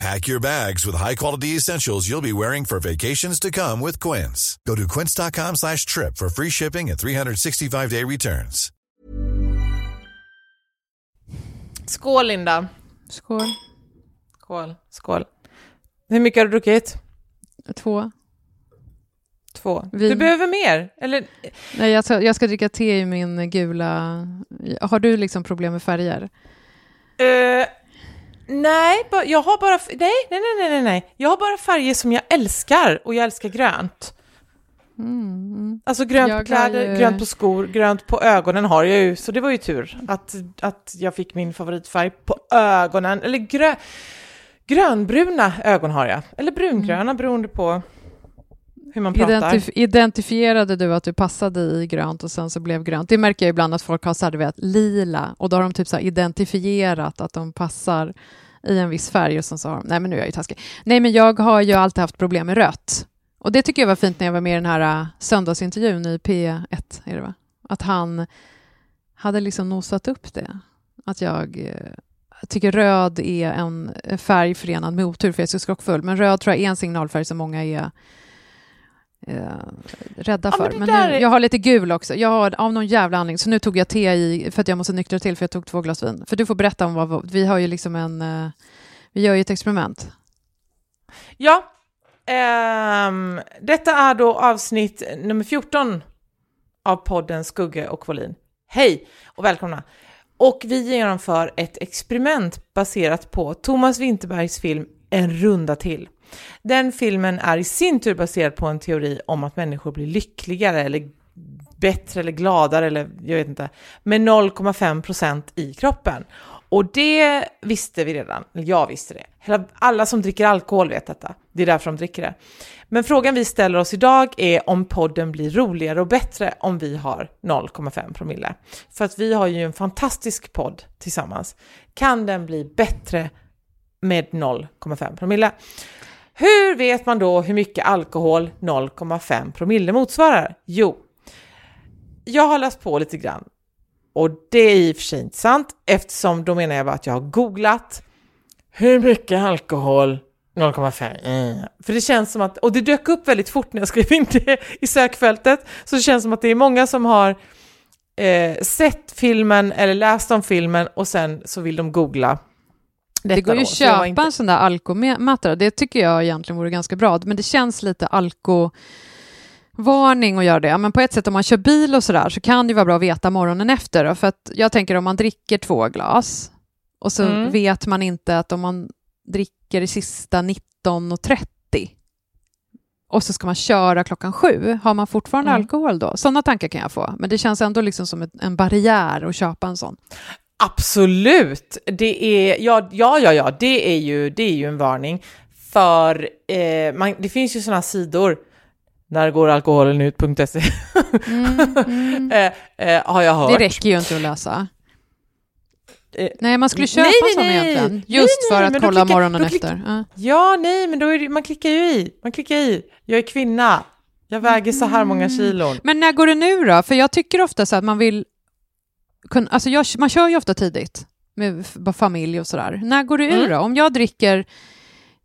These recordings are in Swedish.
Pack your bags with high-quality essentials you'll be wearing for vacations to come with Quince. Go to quince.com slash trip for free shipping and 365-day returns. Skål Linda. Skål. Skål. Skål. Hur mycket har du druckit? Två. Två. Vin. Du behöver mer? Eller? Nej, jag ska, jag ska dricka te i min gula... Har du liksom problem med färger? Uh, nej, jag har bara... Nej, nej, nej, nej, nej. Jag har bara färger som jag älskar och jag älskar grönt. Mm. Alltså grönt Jag på kläder, ju- grönt på skor, grönt på ögonen har jag ju, så det var ju tur att, att jag fick min favoritfärg på ögonen. Eller grö, grönbruna ögon har jag, eller brungröna Mm. beroende på hur man pratar. Identif identifierade du att du passade i grönt och sen så blev grönt? Det märker jag ibland att folk har så här, du vet, lila och då har de typ så här identifierat att de passar i en viss färg och sen så har de, nej men nu är jag ju taskig. Nej men jag har ju alltid haft problem med rött. Och det tycker jag var fint när jag var med i den här äh, söndagsintervjun i P1, är det va? Att han hade liksom nosat upp det. Att jag eh, tycker röd är en färg förenad med otur för jag är så skrockfull. Men röd tror jag är en signalfärg som många är eh, rädda Ja, men för. Men, där nu, är- jag har lite gul också. Jag har av någon jävla anledning, så nu tog jag te i för att jag måste nyktra till för jag tog två glas vin. För du får berätta om vad, vi har ju liksom en, eh, vi gör ju ett experiment. Ja, ehm, detta är då avsnitt nummer 14 av podden Skugge och Volin. Hej och välkomna! Och vi genomför ett experiment baserat på Thomas Winterbergs film En runda till. Den filmen är i sin tur baserad på en teori om att människor blir lyckligare eller bättre eller gladare eller jag vet inte, med 0,5 procent i kroppen. Och det visste vi redan, eller jag visste det. Alla som dricker alkohol vet detta, det är därför de dricker det. Men frågan vi ställer oss idag är om podden blir roligare och bättre om vi har 0,5 promille. För att vi har ju en fantastisk podd tillsammans. Kan den bli bättre med 0,5 promille? Hur vet man då hur mycket alkohol 0,5 promille motsvarar? Jo, jag har läst på lite grann och det är i och för sig inte sant eftersom då menar jag bara att jag har googlat hur mycket alkohol 0,5 mm. För det känns som att, och det dök upp väldigt fort när jag skrev in det i sökfältet, så det känns som att det är många som har eh, sett filmen eller läst om filmen och sen så vill de googla det går ju att köpa inte- en sån där alkomätare. Det tycker jag egentligen vore ganska bra. Men det känns lite alkovarning att göra det. Men på ett sätt om man kör bil och sådär så kan det ju vara bra att veta morgonen efter. då. För att jag tänker om man dricker två glas och så Mm. vet man inte att om man dricker i sista 19.30 och så ska man köra klockan sju, har man fortfarande Mm. alkohol då? Sådana tankar kan jag få. Men det känns ändå liksom som ett, en barriär att köpa en sån. Absolut, det är, ja, ja, ja, ja det, är ju, det är ju en varning. För eh, man, det finns ju sådana sidor, när går alkoholen ut.se, eh, eh, har jag hört. Det räcker ju inte att läsa. Eh, Nej, man skulle köpa nej, nej, egentligen. nej, Just nej, för att kolla klickar- morgonen klick- efter. Ja. Ja, nej, men då är det, man klickar ju i. Man klickar i. Jag är kvinna. Jag väger så här många kilon. Men när går det nu då? För jag tycker ofta så att man vill... kunna- Alltså jag, man kör ju ofta tidigt med familj och sådär. När går det ur Mm. då? Om jag dricker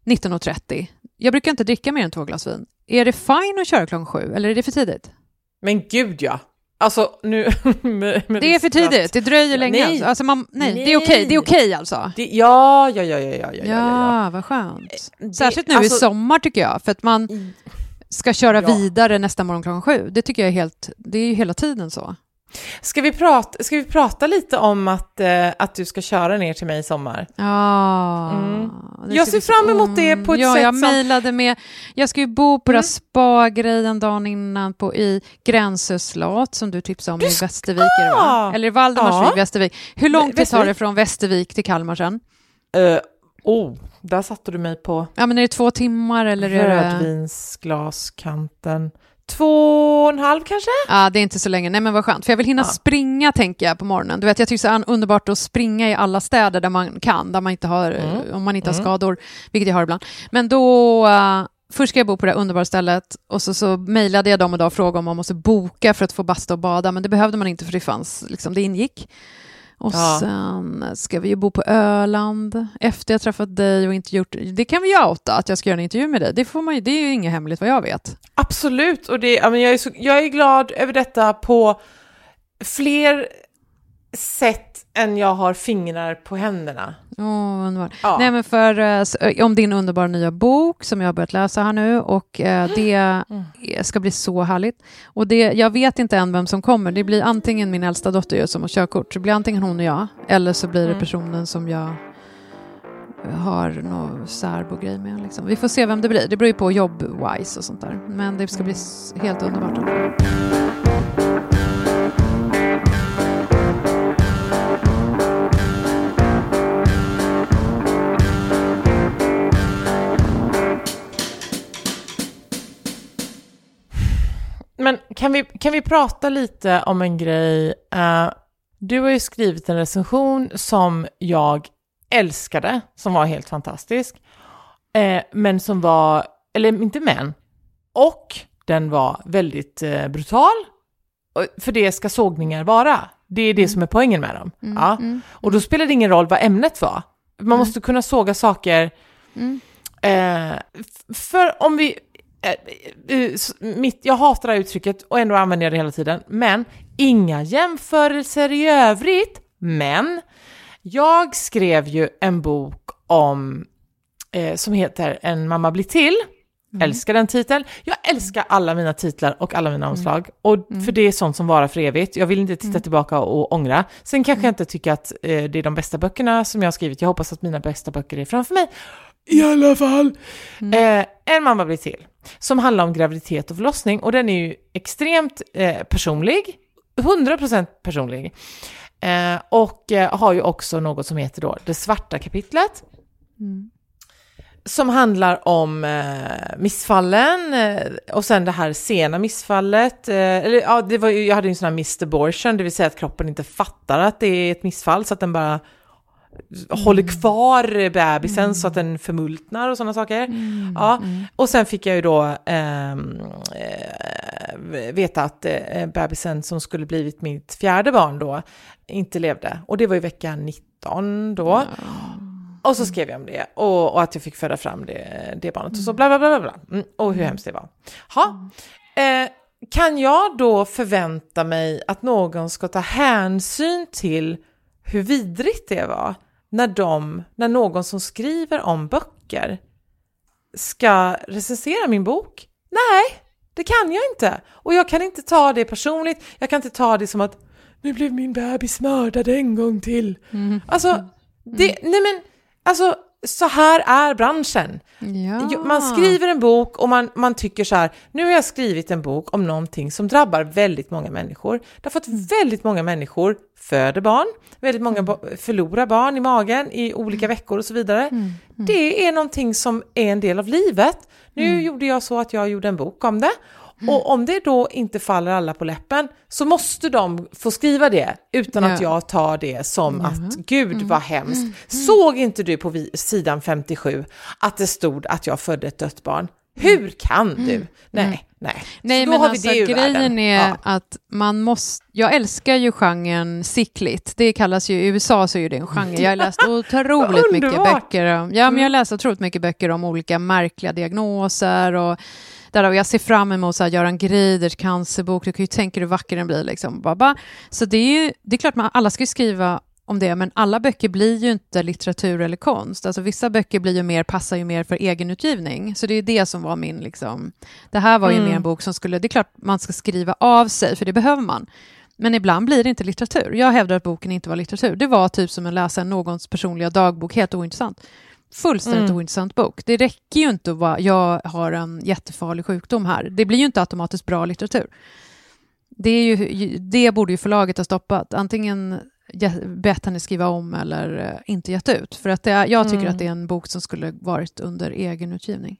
19.30, jag brukar inte dricka mer än två glas vin. Är det fine att köra klockan sju eller är det för tidigt? Men gud ja. Alltså nu... med, med Det är för tidigt, det dröjer länge. nej. Alltså man, nej, det är Nej. okej, det är okej alltså. Det, ja, ja, ja, ja, ja, ja, ja, Ja, vad skönt. Det- Särskilt nu alltså- i sommar tycker jag, för att man ska köra Ja. vidare nästa morgon klockan sju. Det tycker jag är helt, det är ju hela tiden så. Ska vi prata, ska vi prata lite om att, eh, att du ska köra ner till mig i sommar? Ja. Mm. Jag ska ser fram emot det på ett ja, sätt jag som- mejlade med, jag ska ju bo på Mm. mm. spa-grejen dagen innan på, i Gränsö slott som du tipsade om Du i ska- Västervik. Va? Eller Valdemarsvik, Ja. Västervik. Hur lång tid tar det från Västervik till Kalmar sen? Uh, oh, där satte du mig på Ja, men är det två timmar eller rödvinsglaskanten. Två och en halv kanske? Ja, det är inte så länge. Nej, men vad skönt. För jag vill hinna Ja. springa, tänker jag, på morgonen. Du vet, jag tycker det är underbart att springa i alla städer där man kan, där man inte har, Mm. om man inte har Mm. skador, vilket jag har ibland. Men då, eh, först ska jag bo på det här underbara stället och så, så mejlade jag dem idag och frågade om man måste boka för att få basta och bada, men det behövde man inte för det fanns, liksom, det ingick. Och Ja. sen ska vi ju bo på Öland efter jag träffat dig och inte gjort... Det kan vi ju outa, att jag ska göra en intervju med dig. Det, får man ju, det är ju inget hemligt vad jag vet. Absolut, och det, jag, är så, jag är glad över detta på fler sätt än jag har fingrar på händerna. Underbart. Ja. Nej, men för, eh, om din underbara nya bok som jag har börjat läsa här nu och eh, det Mm. ska bli så härligt. Och det, jag vet inte än vem som kommer. Det blir antingen min äldsta dotter som har körkort, så det blir antingen hon och jag, eller så blir det Mm. personen som jag har någon särbo-grej med. Liksom. Vi får se vem det blir. Det beror ju på jobb-wise och sånt där. Men det ska bli helt underbart. Men kan vi, kan vi prata lite om en grej? Eh, du har ju skrivit en recension som jag älskade, som var helt fantastisk. Eh, men som var, eller inte men, och den var väldigt eh, brutal. För det ska sågningar vara. Det är det som är poängen med dem. Mm, Ja. mm, Och då spelar det ingen roll vad ämnet var. Man Nej. måste kunna såga saker mm. Eh, för om vi... Eh, eh, mitt, jag hatar det här uttrycket och ändå använder jag det hela tiden. Men inga jämförelser i övrigt. Men jag skrev ju en bok om eh, som heter En mamma blir till. Älskar den titeln. Jag älskar alla mina titlar och alla mina omslag. Och för det är sånt som varar för evigt. Jag vill inte titta tillbaka och ångra. Sen kanske jag inte tycker att eh, det är de bästa böckerna som jag har skrivit. Jag hoppas att mina bästa böcker är framför mig. I alla fall. Eh, en mamma blir till. Som handlar om graviditet och förlossning. Och den är ju extremt eh, personlig. 100% personlig. Eh, och eh, har ju också något som heter då det svarta kapitlet. Mm. Som handlar om eh, missfallen eh, och sen det här sena missfallet. Eh, eller, ja, det var, ju- jag hade ju en sån här misabortion, det vill säga att kroppen inte fattar att det är ett missfall så att den bara håller kvar bebisen så att den förmultnar och sådana saker. Ja, och sen fick jag ju då ehm, eh, veta att eh, bebisen som skulle blivit mitt fjärde barn då inte levde. Och det var i vecka 19 då. Och så skrev jag om det och, och att jag fick föda fram det, det barnet och så bla bla bla bla. bla. Mm, och hur hemskt det var. Ha. Eh, kan jag då förvänta mig att någon ska ta hänsyn till hur vidrigt det var när, de, när någon som skriver om böcker ska recensera min bok? Nej, det kan jag inte. Och jag kan inte ta det personligt. Jag kan inte ta det som att nu blev min bebis mördad en gång till. Alltså, det, nej men, alltså så här är branschen. Ja. Man skriver en bok och man, man tycker så här, nu har jag skrivit en bok om någonting som drabbar väldigt många människor. Därför att väldigt många människor föder barn, väldigt många ba- förlorar barn i magen i olika veckor och så vidare. Det är någonting som är en del av livet. Nu gjorde jag så att jag gjorde en bok om det. Och om det då inte faller alla på läppen så måste de få skriva det utan att Ja. jag tar det som att gud vad hemskt. Såg inte du på vi- sidan 57 att det stod att jag födde ett dött barn? Hur kan du? Nej, nej. Nej, så då men har alltså, grejen är Ja. att man måste... Jag älskar ju genren sickligt. Det kallas ju, i USA så är ju det en genre. Jag har läst otroligt mycket! Mm. böcker om... Ja, men jag har läst otroligt mycket böcker om olika märkliga diagnoser och där jag ser fram emot så här, Göran Greiders cancerbok. Du kan ju tänka dig hur vacker den blir. Liksom. Så det är ju det är klart, man, alla ska skriva om det, men alla böcker blir ju inte litteratur eller konst. Alltså vissa böcker blir ju mer, passar ju mer för egenutgivning. Så det är det som var min... Liksom, det här var ju Mm. mer en bok som skulle... Det är klart man ska skriva av sig, för det behöver man. Men ibland blir det inte litteratur. Jag hävdar att boken inte var litteratur. Det var typ som att läsa någons personliga dagbok, helt ointressant. Fullständigt Mm. ointressant bok. Det räcker ju inte att vara, jag har en jättefarlig sjukdom här. Det blir ju inte automatiskt bra litteratur. Det, är ju, det borde ju förlaget ha stoppat. Antingen ge- bett henne skriva om eller eh, inte gett ut. För att det är, jag tycker Mm. att det är en bok som skulle varit under egenutgivning.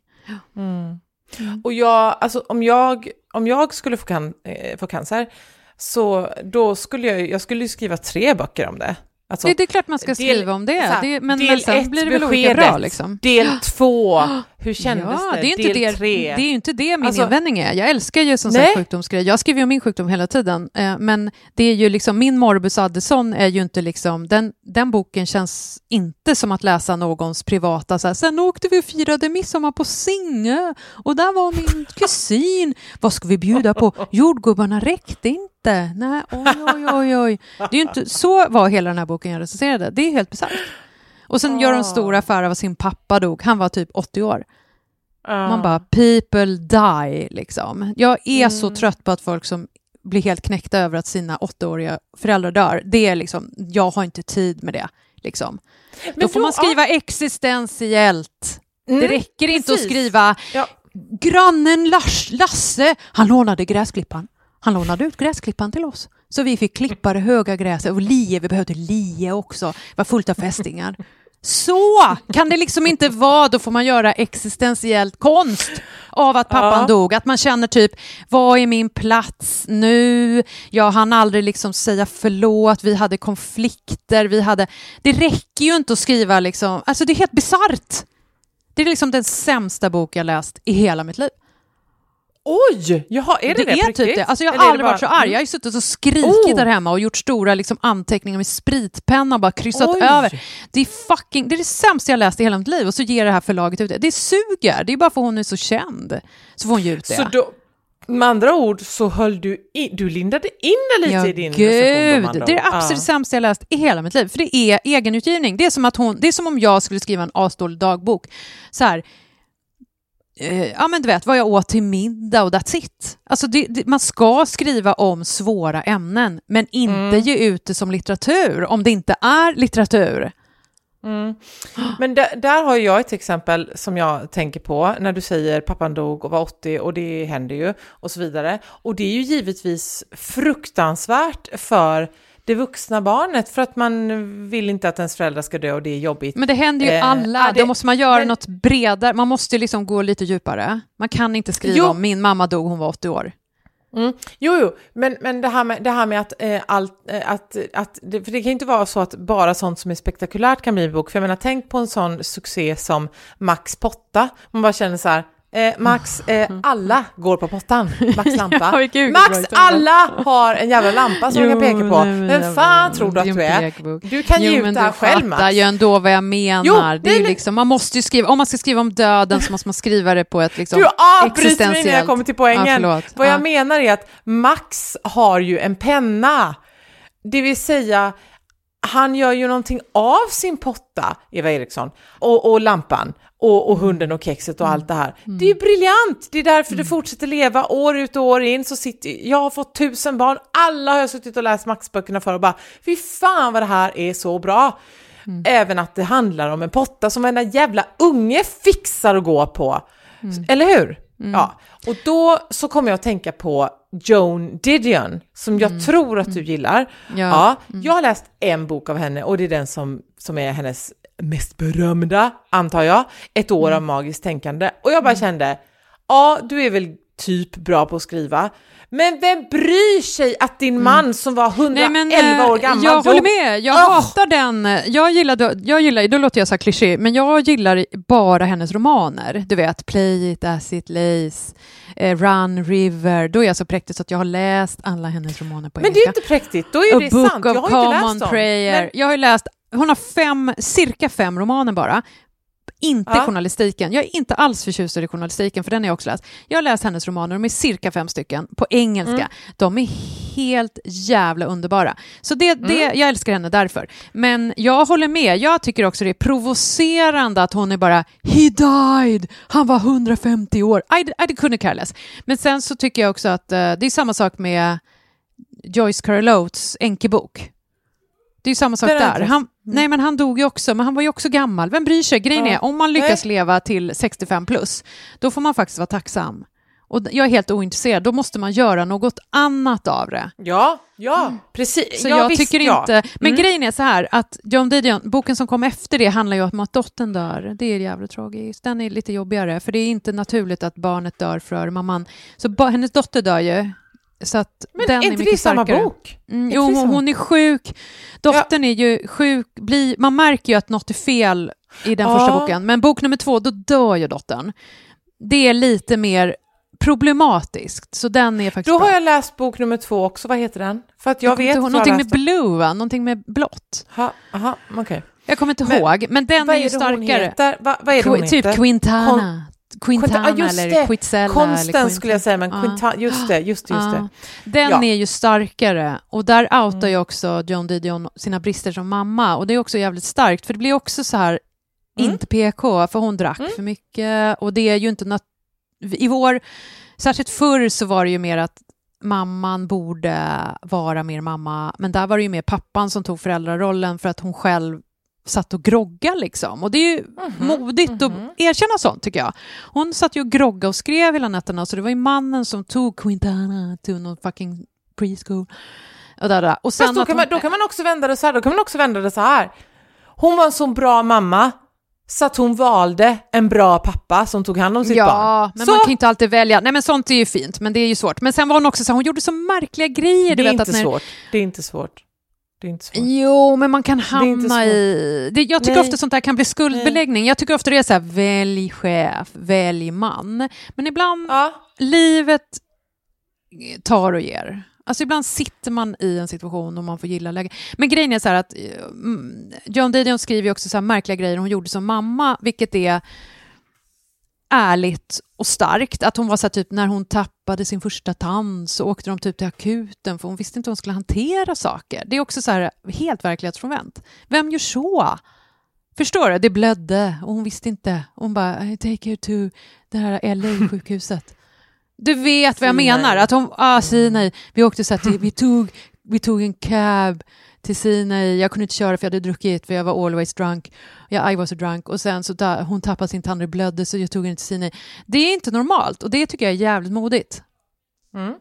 Mm. Mm. Och jag, alltså om jag, om jag skulle få, can, eh, få cancer, så då skulle jag, jag skulle ju skriva tre böcker om det. Alltså, Det, det är klart man ska del- skriva om det, här, det men, del men sen blir det väl olika beskedet. bra. Liksom. Del två, hur kändes ja, det? det är, inte del det, tre. det är ju inte det min Alltså- invändning är. Jag älskar ju som sagt sjukdomsgrejer. Jag skriver ju om min sjukdom hela tiden, eh, men det är ju liksom, min morbus Addison är ju inte liksom, den, den boken känns inte som att läsa någons privata, så här, sen åkte vi och firade midsommar på Singö och där var min kusin, vad ska vi bjuda på? Jordgubbarna räckte inte. Nej, oj, oj, oj, oj. Det är ju inte, så var hela den här boken jag recenserade. Det är helt bisarrt. Och sen gör de stor affär av att sin pappa dog. Han var typ 80 år. Ja. Man bara, people die, liksom. Jag är så Mm. trött på att folk som blir helt knäckta över att sina åttaåriga föräldrar dör. Det är liksom, jag har inte tid med det. Liksom. Men Då får man ja, skriva existentiellt. mm, Det räcker inte att precis. skriva Ja. grannen Lars, Lasse, han lånade gräsklippan. Han lånade ut gräsklippan till oss. Så vi fick klippa det höga gräset och lie, vi behövde lie också. Det var fullt av fästingar. Så kan det liksom inte vara, då får man göra existentiellt konst av att pappan Ja. dog. Att man känner typ, vad är min plats nu? Jag hann aldrig liksom säga förlåt, vi hade konflikter, vi hade... Det räcker ju inte att skriva liksom, alltså det är helt bisarrt. Det är liksom den sämsta bok jag läst i hela mitt liv. Oj, jaha, är det det, är på typ det. Alltså jag har är aldrig det varit så bara- arg. Jag har ju suttit och skrikit Oh. där hemma och gjort stora liksom, anteckningar med spritpenna och bara kryssat Oj. över. Det är fucking, det är det sämsta jag läst i hela mitt liv och så ger det här förlaget ut det. Det suger. Det är bara för hon är så känd. Så får hon ge ut det. Så då, med andra ord så höll du in, du lindade in det lite Ja, i din recension gud. Det är det absolut Ja. sämsta jag läst i hela mitt liv. För det är egenutgivning. Det är som, att hon, det är som om jag skulle skriva en asdålig dagbok. Så här, ja men du vet, vad jag åt till middag och that's it. Alltså det, det, man ska skriva om svåra ämnen, men inte Mm. ge ut det som litteratur, om det inte är litteratur. Mm. Men där, där har jag ett exempel som jag tänker på när du säger pappan dog och var 80 och det händer ju och så vidare. Och det är ju givetvis fruktansvärt för det vuxna barnet för att man vill inte att ens föräldrar ska dö och det är jobbigt. Men det händer ju Eh, alla, ja, det- då måste man göra men- något bredare, man måste liksom gå lite djupare. Man kan inte skriva Jo. om min mamma dog, hon var 80 år. Mm. Jo, jo, men, men det här med, det här med att, eh, allt, eh, att, att det, för det kan ju inte vara så att bara sånt som är spektakulärt kan bli en bok. För jag menar, tänk på en sån succé som Max Potta. Man bara känner så här, eh, Max, eh, alla går på pottan. Max lampa. Ja, Max, alla har en jävla lampa som man kan peka på. Vem fan tror du att det du är? pekbok. Du kan ge Jo, ut men det här du själv, fattar Max. ju ändå vad jag menar. Jo, det är nej, ju men- liksom, man måste skriva, om man ska skriva om döden så måste man skriva det på ett liksom Du avbryter mig när jag kommer till poängen. förlåt. Vad jag Ja. menar är att Max har ju en penna. Det vill säga, han gör ju någonting av sin potta, Eva Eriksson, och, och lampan. Och, och hunden och kexet och Mm. allt det här. Det är ju briljant! Det är därför det fortsätter leva år ut och år in. Så sitter, jag har fått tusen barn, alla har jag suttit och läst Max-böckerna för och bara fy fan vad det här är så bra. Mm. Även att det handlar om en potta som varenda jävla unge fixar att gå på. Mm. Eller hur? Ja, och då så kommer jag att tänka på Joan Didion, som jag tror att du gillar. Mm. Ja. Mm. Ja, jag har läst en bok av henne och det är den som, som är hennes mest berömda, antar jag, Ett år Mm. av magiskt tänkande. Och jag bara kände, ja, du är väl typ bra på att skriva, men vem bryr sig att din man som var 111 Mm. Nej, men, eh, år gammal Jag dog? håller med, jag Åh! hatar den. Jag gillar, jag gillar, då låter jag så här kliché, men jag gillar bara hennes romaner. Du vet, Play it as it lays, eh, Run River. Då är jag så präktig så att jag har läst alla hennes romaner på Men det är engelska. inte präktigt, då är A det Book sant. of Jag har inte läst dem. Prayer. Men- Jag har ju läst, hon har fem, cirka fem romaner bara. Inte Ja. journalistiken. Jag är inte alls förtjust i journalistiken, för den har jag också läst. Jag har läst hennes romaner, de är cirka fem stycken, på engelska. Mm. De är helt jävla underbara. Så det, det, Mm. jag älskar henne därför. Men jag håller med, jag tycker också det är provocerande att hon är bara “He died! Han var 150 år”. I, I couldn't care less. Men sen så tycker jag också att eh, det är samma sak med Joyce Carol Oates enkebok. Det är samma sak där. Han. Nej, men han dog ju också, men han var ju också gammal. Vem bryr sig? Grejen Ja. är, om man lyckas Nej. leva till 65 plus, då får man faktiskt vara tacksam. Och jag är helt ointresserad. Då måste man göra något annat av det. Ja, ja, precis. Så ja, jag visst, tycker ja. inte... Men Mm. grejen är så här, att John Didion, boken som kom efter det handlar ju om att dottern dör. Det är jävligt tragiskt. Den är lite jobbigare, för det är inte naturligt att barnet dör för mamman. Så hennes dotter dör ju. Så att Men den är är inte mycket det samma starkare. bok? Mm, jo, hon, hon är sjuk. Dottern är ju sjuk. Blir, man märker ju att något är fel i den första Ja. boken. Men bok nummer två, då dör ju dottern. Det är lite mer problematiskt, så den är faktiskt Då bra. har jag läst bok nummer två också. Vad heter den? För att jag, vet har Någonting med blue, va? Någonting med blått. Ha, aha, okej. Jag kommer inte Men ihåg, men den Vad är ju är hon starkare. heter? Va, vad är det hon Qu- typ heter? Quintana. Quintana just eller det. Quizella. eller Konsten Quintana. skulle jag säga, men. Quinta, just det, just det, just det. Ja. Den Ja. är ju starkare och där outar Mm. ju också John Didion sina brister som mamma och det är också jävligt starkt för det blir också så här, Mm. inte PK, för hon drack Mm. för mycket och det är ju inte nat- i vår, särskilt förr så var det ju mer att mamman borde vara mer mamma, men där var det ju mer pappan som tog föräldrarollen för att hon själv satt och grogga liksom. Och det är ju Mhm, modigt mhm. att erkänna sånt tycker jag. Hon satt ju och grogga och skrev hela nätterna så det var ju mannen som tog Quintana till någon fucking preschool. Och, där, där. och sen Fast då kan, man, då kan man också vända det så här, då kan man också vända det så här. Hon var en så bra mamma så att hon valde en bra pappa som tog hand om sitt ja, barn. men så, man kan inte alltid välja. Nej men sånt är ju fint, men det är ju svårt. Men sen var hon också så här, hon gjorde så märkliga grejer. det är vet, inte när, svårt. Det är inte svårt. Det är inte svårt. Jo, men man kan hamna svårt. i... Det, jag tycker Nej. ofta sånt där kan bli skuldbeläggning. Jag tycker ofta det är så här, välj chef, välj man. Men ibland, Ja. livet tar och ger. Alltså ibland sitter man i en situation och man får gilla läget. Men grejen är så här att eh, mm, John Didion skriver ju också så här märkliga grejer hon gjorde som mamma, vilket är ärligt och starkt. Att hon var så här, typ när hon tappade sin första tand så åkte de typ till akuten för hon visste inte hur hon skulle hantera saker. Det är också så här helt verklighetsfrånvänt. Vem gör så? Förstår du? Det blödde och hon visste inte. Hon bara, I take her to det här LA-sjukhuset. Du vet vad jag menar? Att hon, ah, Sinai. Vi åkte så här till, vi tog, vi tog en cab till Sinai. Jag kunde inte köra för jag hade druckit för jag var always drunk. Ja, I was a drunk. Och sen så ta, hon tappade sin tand och blödde så jag tog henne till Sinai. Det är inte normalt och det tycker jag är jävligt modigt. Mm.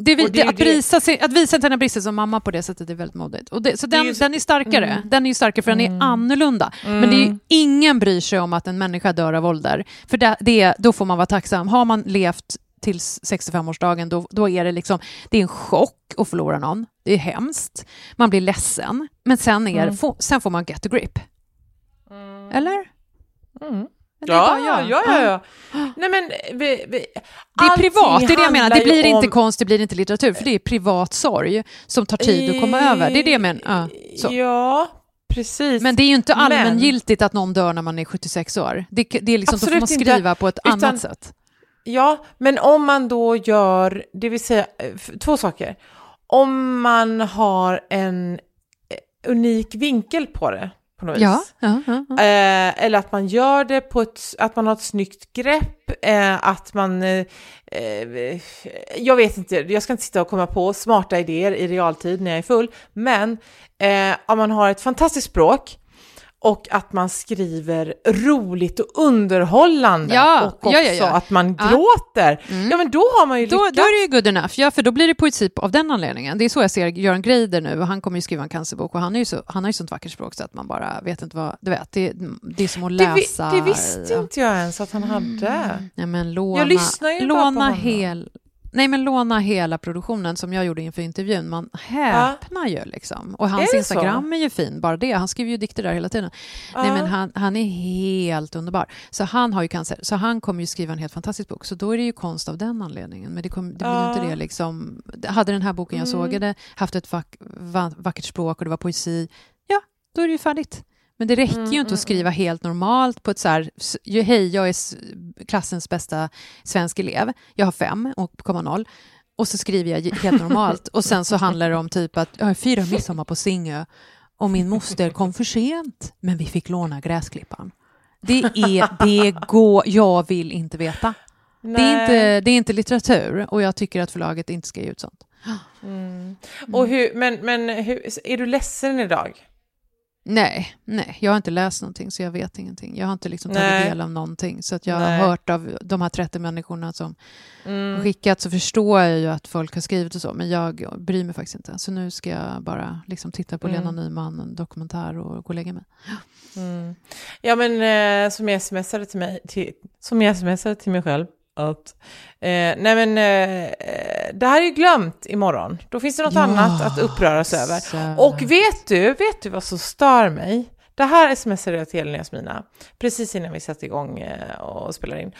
Det, vi- det det, att, sig, att visa sina brister som mamma på det sättet är väldigt modigt. Och det, så den, så- den är starkare. Mm. Den är ju starkare för den är Mm. annorlunda. Men det är ju, ingen bryr sig om att en människa dör av ålder. För det, det, då får man vara tacksam. Har man levt till 65-årsdagen, då, då är det liksom, det är en chock att förlora någon. Det är hemskt. Man blir ledsen. Men sen, är, Mm. få, sen får man get a grip. Eller? Mm. Men det är Ja, ja, ja, ja, ja. Nej men, vi, vi, Det är privat, det är det jag menar. Det blir inte om... konst, det blir inte litteratur, för det är privat sorg som tar tid att komma över. Det är det jag menar. Ja, så. Ja, precis. Men det är ju inte Men- allmängiltigt att någon dör när man är 76 år. Det, det är liksom, då får man Absolut inte, skriva på ett utan- annat sätt. Ja, men om man då gör, det vill säga eh, två saker. Om man har en eh, unik vinkel på det på något vis. Ja, ja, ja, ja. Eh, eller att man gör det på ett, att man har ett snyggt grepp, eh, att man, eh, jag vet inte, jag ska inte sitta och komma på smarta idéer i realtid när jag är full, men om man har ett fantastiskt språk och att man skriver roligt och underhållande Ja, och också ja, ja, ja. att man Ja. gråter, Mm. ja men då har man ju Då, lyckats. då är det ju good enough, ja, för då blir det poesi av den anledningen. Det är så jag ser Göran Greider nu, och han kommer ju skriva en cancerbok och han, är ju så, han har ju sånt vackert språk så att man bara vet inte vad, du vet, det, det är som att det, vi, läsa. det visste ja. inte jag ens att han hade. Nej, men låna, Jag lyssnar ju bara på låna honom. hel, Nej, men låna hela produktionen som jag gjorde inför intervjun. Man häpnar ju liksom. Och hans Är Instagram är ju fin, bara det. Han skriver ju dikter där hela tiden. Nej, Ja. men han, han är helt underbar. Så han har ju cancer, så han kommer ju skriva en helt fantastisk bok. Så då är det ju konst av den anledningen. Men det, kom, det blir Ja. inte det liksom... Hade den här boken jag Mm. sågade haft ett vack, va, vackert språk och det var poesi, ja, då är det ju färdigt. Men det räcker Mm, ju inte mm, att skriva helt normalt på ett så här, hej, jag är klassens bästa svensk elev, jag har fem och komma noll. Och så skriver jag helt normalt. Och sen så handlar det om typ att jag har fyra midsommar på Singö och min moster kom för sent, men vi fick låna gräsklippan. Det är, det går, jag vill inte veta. Det är, inte, det är inte litteratur och jag tycker att förlaget inte ska ge ut sånt. Mm. Och hur, men men hur, är du ledsen idag? Nej, nej, jag har inte läst någonting så jag vet ingenting. Jag har inte liksom tagit Nej. del av någonting. Så att jag Nej. har hört av de här 30 människorna som Mm. skickat så förstår jag ju att folk har skrivit och så, men jag bryr mig faktiskt inte. Så nu ska jag bara liksom titta på Mm. Lena Nyman, en dokumentär och gå och lägga mig. Mm. Ja, men eh, som jag smsade till mig, till, som jag smsade till mig själv, att eh, nej men eh, det här är ju glömt imorgon. Då finns det något Ja, annat att uppröras över. så- Och vet du, vet du vad som stör mig? Det här smsade jag till Elin och Jasmina precis innan vi satte igång eh, och spelade in.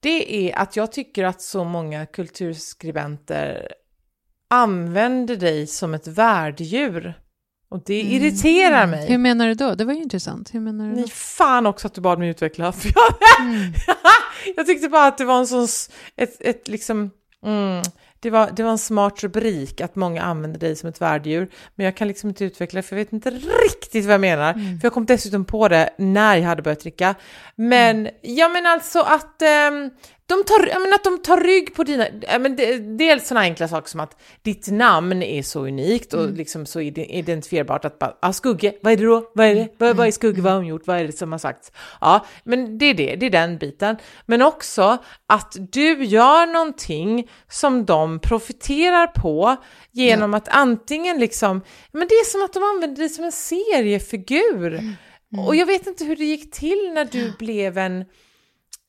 Det är att jag tycker att så många kulturskribenter använder dig som ett värddjur. Och det irriterar mig. Mm. Hur menar du då? Det var ju intressant. Hur menar du Nej, då? fan också att du bad mig utveckla. Mm. jag tyckte bara att det var en sån, ett, ett liksom, mm, det, var, det var en smart rubrik att många använder dig som ett värddjur. Men jag kan liksom inte utveckla för jag vet inte riktigt vad jag menar. Mm. För jag kom dessutom på det när jag hade börjat dricka. Men, Mm. ja men alltså att ehm, de tar, jag menar att de tar rygg på dina, men det, dels sådana enkla saker som att ditt namn är så unikt och Mm. liksom så ide- identifierbart att bara, ah, Skugge, vad är det då? Vad är det? Vad, Mm. vad är Skugge? Vad har hon gjort? Vad är det som har sagts? Ja, men det är det, det är den biten. Men också att du gör någonting som de profiterar på genom att antingen liksom, men det är som att de använder dig som en seriefigur. Mm. Och jag vet inte hur det gick till när du blev en...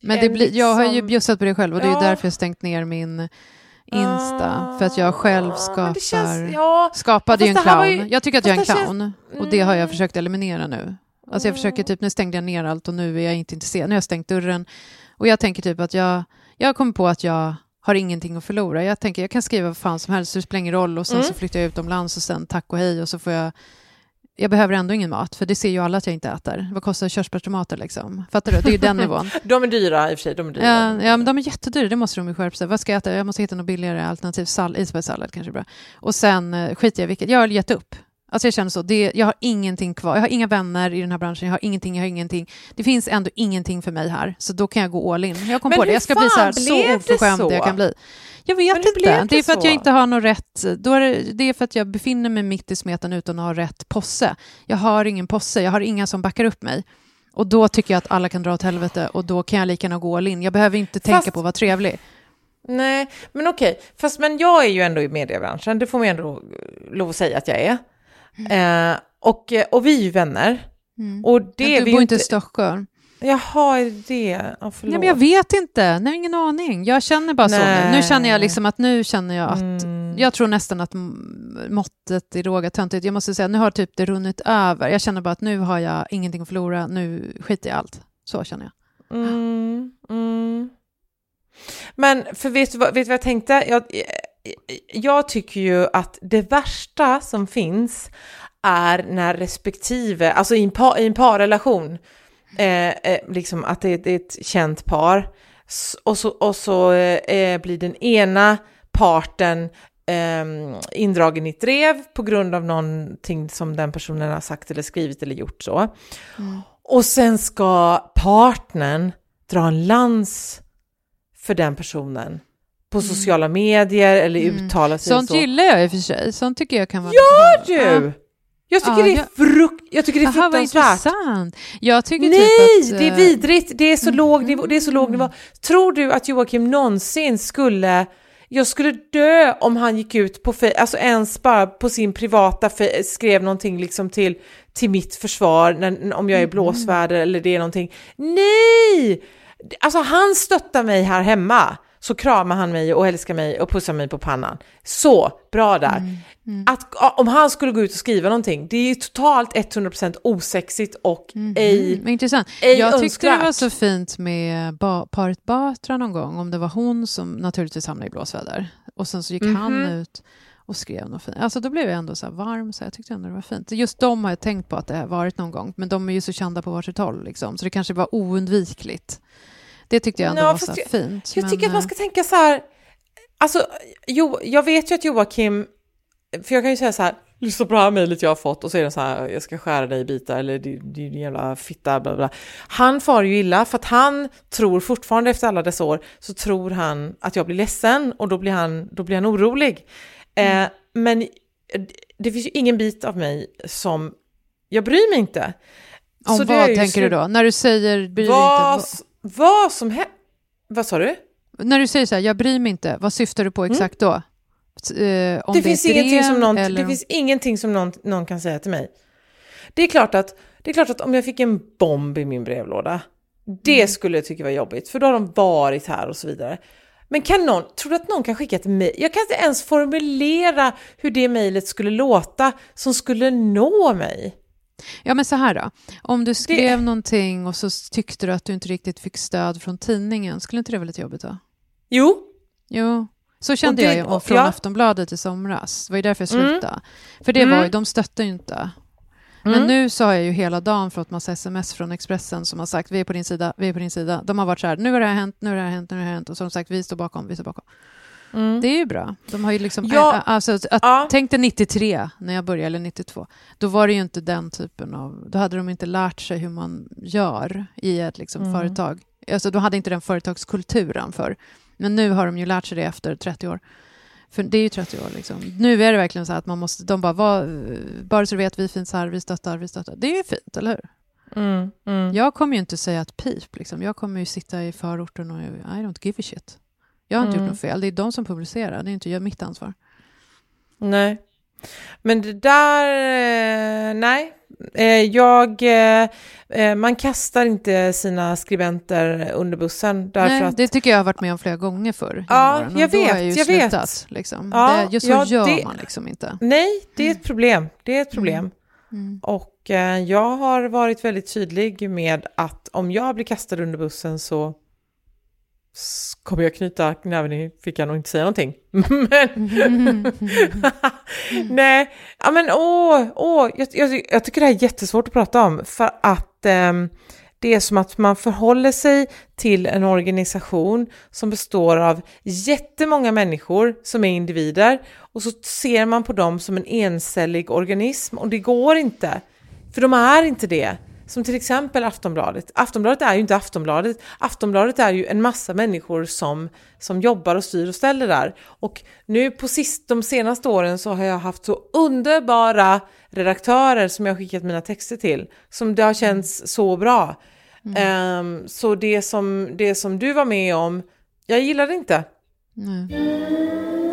Men det blir, jag har ju bjussat på det själv och det är Ja. därför jag stängt ner min Insta. För att jag själv Ah, skapar... känns, ja, Skapade ju en clown. ju- Jag tycker att jag är en det känns- clown. Och det har jag Mm. försökt eliminera nu. Alltså jag försöker typ, nu stängde jag ner allt och nu är jag inte intresserad. Nu har jag stängt dörren. Och jag tänker typ att jag, jag kommer på att jag har ingenting att förlora. Jag tänker jag kan skriva vad fan som helst, så det spelar ingen roll. Och sen Mm. så flyttar jag utomlands och sen tack och hej och så får jag jag behöver ändå ingen mat, för det ser ju alla att jag inte äter. Vad kostar körsbärstomater liksom? Fattar du? Det är ju den nivån. de är dyra i och för sig. De är dyra. Ja, ja, men de är jättedyra, det måste de ju skärpa sig. Vad ska jag äta? Jag måste hitta något billigare alternativ. Sall isbergssallad kanske är bra. Och sen eh, skiter jag i vilket. Jag har gett upp. Alltså jag känner så, det, jag har ingenting kvar. Jag har inga vänner i den här branschen, jag har ingenting, jag har ingenting. Det finns ändå ingenting för mig här, så då kan jag gå all in. Jag kom Men på det, jag ska bli så, här, så oförskämd så? jag kan bli. Jag vet inte, det det är för att så? jag inte har något rätt, då är det, det är för att jag befinner mig mitt i smeten utan att ha rätt posse. Jag har ingen posse, jag har inga som backar upp mig. Och då tycker jag att alla kan dra åt helvete och då kan jag lika gärna gå all in. Jag behöver inte tänka Fast- på att vara trevlig. Nej, men okej. Fast men jag är ju ändå i mediebranschen, det får man ändå lov att säga att jag är. Eh, och, eh, och vi är ju vänner. Och det Men du vi bor inte i Stockholm. Jaha, är det förlåt. Nej, men jag vet inte, nej, ingen aning. Jag känner bara så nu. Nej. Nu känner jag liksom att nu känner jag att Mm. jag tror nästan att måttet är rågat töntigt. Jag måste säga, nu har typ det runnit över. Jag känner bara att nu har jag ingenting att förlora, nu skiter jag i allt. Så känner jag. Mm, mm. Men för vet du vad, vet du vad jag tänkte? Jag, jag tycker ju att det värsta som finns är när respektive, alltså i en, par, i en parrelation, eh, eh, liksom att det, är- det är ett känt par, och så, och så eh, blir den ena parten eh, indragen i ett drev på grund av någonting som den personen har sagt eller skrivit eller gjort så. Och sen ska partnern dra en lans för den personen på sociala medier eller Mm. uttala sig Sånt så. gillar jag i och för sig. Sånt tycker jag kan vara... Gör Ja. du? Jag tycker, Ja, det är frukt, jag tycker det är Aha, fruktansvärt. intressant. Jag tycker Nej, typ att... det är eh, vidrigt. Det är så låg nivå. Det är så låg Mm. nivå. Tror du att Joakim någonsin skulle... Jag skulle dö om han gick ut på, alltså ens bara på sin privata, skrev någonting liksom till, till mitt försvar när, om jag är Mm. blåsväder eller det är någonting. Nej! Alltså han stöttar mig här hemma, så kramar han mig och älskar mig och pussar mig på pannan. Så, bra där. Mm. Att, om han skulle gå ut och skriva någonting, det är ju totalt 100% osexigt och ej... Mm, intressant. ej Jag tyckte det var önskvärt. så fint med ba paret Batra någon gång, om det var hon som naturligtvis hamnade i blåsväder. Och sen så gick han Mhm. ut och skrev något fint. Alltså då blev jag ändå så varm, så jag tyckte ändå det var fint. Just de har jag tänkt på att det har varit någon gång, men de är ju så kända på varsitt håll, liksom, så det kanske var oundvikligt. Det tyckte jag ändå Ja, var så jag- fint. Jag men, tycker att man eh, ska tänka så här, alltså, jo, jag vet ju att Joakim, för jag kan ju säga så här, lyssna på det här mejlet jag har fått och så är det så här, jag ska skära dig i bitar eller din jävla fitta, bla bla. Han far ju illa för att han tror fortfarande efter alla dessa år så tror han att jag blir ledsen och då blir han, då blir han orolig. Eh, men det finns ju ingen bit av mig som jag bryr mig inte. Om Så vad tänker slut- du då? När du säger bryr dig inte, vad som helst. Vad sa du? när du säger så här, jag bryr mig inte, vad syftar du på exakt då? S- eh, om det, är finns ingenting som någon, eller det finns ingenting som någon, någon kan säga till mig. Det är, klart att, det är klart att om jag fick en bomb i min brevlåda, det Mm. skulle jag tycka var jobbigt, för då har de varit här och så vidare. Men kan någon, tror du att någon kan skicka ett mejl? Jag kan inte ens formulera hur det mejlet skulle låta som skulle nå mig. Ja, men så här då. Om du skrev någonting och så tyckte du att du inte riktigt fick stöd från tidningen, skulle inte det vara lite jobbigt då? Jo, Jo, så kände det- jag ju från ja. Aftonbladet i somras. Det var ju därför jag Mm. slutade. För det Mm. var ju, de stöttar ju inte. Men Mm. nu så har jag ju hela dagen fått massa sms från Expressen som har sagt vi är på din sida, vi är på din sida. De har varit så här, nu har det här hänt, nu har det här hänt, nu har det här hänt. Och så har de sagt vi står bakom, vi står bakom. Mm. Det är ju bra. De har ju liksom, Ja. alltså, att, Ja. Tänk dig 93 när jag började, eller 92. Då var det ju inte den typen av... Då hade de inte lärt sig hur man gör i ett liksom, Mm. företag. Alltså, de hade inte den företagskulturen för. Men nu har de ju lärt sig det efter 30 år. För det är ju 30 år. Liksom. Nu är det verkligen så att man måste... De bara, vad, bara så du vet, vi finns här, vi stöttar, vi stöttar. Det är ju fint, eller hur? Mm. Mm. Jag kommer ju inte säga ett pip. Liksom. Jag kommer ju sitta i förorten och I don't give a shit. Jag har inte Mm. gjort något fel. Det är de som publicerar. Det är inte jag, mitt ansvar. Nej. Men det där, eh, nej. Eh, jag, eh, man kastar inte sina skribenter under bussen därför Nej, att... det tycker jag har varit med om flera gånger förr. Ja, och jag vet, jag vet. slutat, Liksom. Ja, det, så ja, gör det- man liksom inte. Nej, det är ett problem. Det är ett problem. Mm. Och eh, jag har varit väldigt tydlig med att om jag blir kastad under bussen så kommer jag knyta näven i fickan och inte säga någonting. Men... Nej, ja men åh, åh jag, jag, jag tycker det här är jättesvårt att prata om för att eh, det är som att man förhåller sig till en organisation som består av jättemånga människor som är individer och så ser man på dem som en encellig organism och det går inte. För de är inte det. Som till exempel Aftonbladet. Aftonbladet är ju inte Aftonbladet. Aftonbladet är ju en massa människor som, som jobbar och styr och ställer där. Och nu på sist, de senaste åren så har jag haft så underbara redaktörer som jag har skickat mina texter till. Som det har känts så bra. Ehm, så det som, det som du var med om, jag gillar det inte. Nej.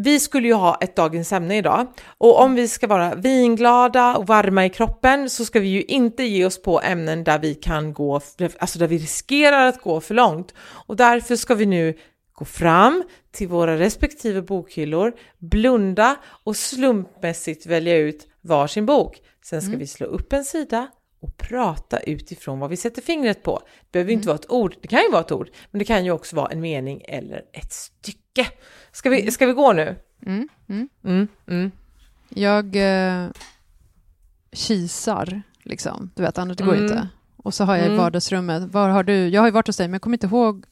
Vi skulle ju ha ett dagens ämne idag och om vi ska vara vinglada och varma i kroppen så ska vi ju inte ge oss på ämnen där vi kan gå, alltså där vi riskerar att gå för långt. Och därför ska vi nu gå fram till våra respektive bokhyllor, blunda och slumpmässigt välja ut varsin bok. Sen ska vi slå upp en sida och prata utifrån vad vi sätter fingret på. Det behöver ju inte vara ett ord, det kan ju vara ett ord, men det kan ju också vara en mening eller ett stycke. Ska vi, ska vi gå nu? Mm, mm. Mm, mm. Jag eh, kisar, liksom. Du vet, annars det går Mm. inte. Och så har jag i Mm. vardagsrummet, var har du? Jag har ju varit hos dig, men jag kommer inte ihåg.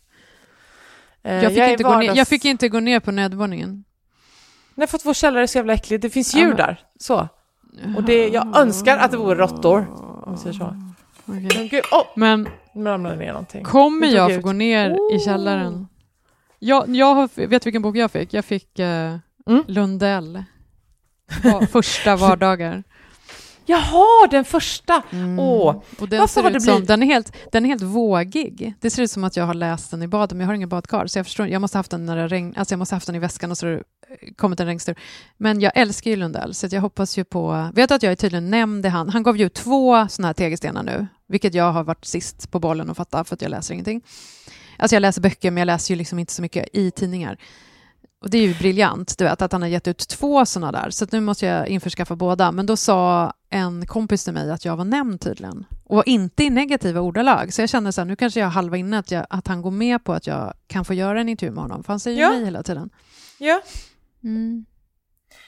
Eh, Jag fick, är inte, gå ner, vardags- jag fick inte gå ner på nedervåningen. Nej, för att vår källare är så jävla äcklig. Det finns Ja, djur men- där. Så. Och det, jag önskar att det vore råttor. Om vi säger så. Okej. Men gud, åh! Men ramlade ner någonting. kommer jag få gå ner i Oh. källaren? Jag, jag vet vilken bok jag fick? Jag fick eh, Mm. Lundell. Första vardagar. Jaha, den första! Mm. Åh, Och den ser ut som, blivit- den, är helt, den är helt vågig. Det ser ut som att jag har läst den i badet, men jag har ingen badkar. Så jag förstår, jag måste ha haft den när det regn, alltså jag måste ha haft den i väskan och så har det kommit en regnstur. Men jag älskar ju Lundell, så jag hoppas ju på... Vet att jag är tydligen nämnd i han. Han gav ju ut två såna här tegelstenar nu, vilket jag har varit sist på bollen och fatta, för att jag läser ingenting. Alltså jag läser böcker, men jag läser ju liksom inte så mycket i tidningar. Och det är ju briljant, du vet, att han har gett ut två såna där. Så att nu måste jag införskaffa båda. Men då sa en kompis till mig att jag var nämnd tydligen. Och inte i negativa ordalag. Så jag kände så här, nu kanske jag har halva inne att, jag, att han går med på att jag kan få göra en intervju med honom. För han säger ju Ja. nej hela tiden. ja. Men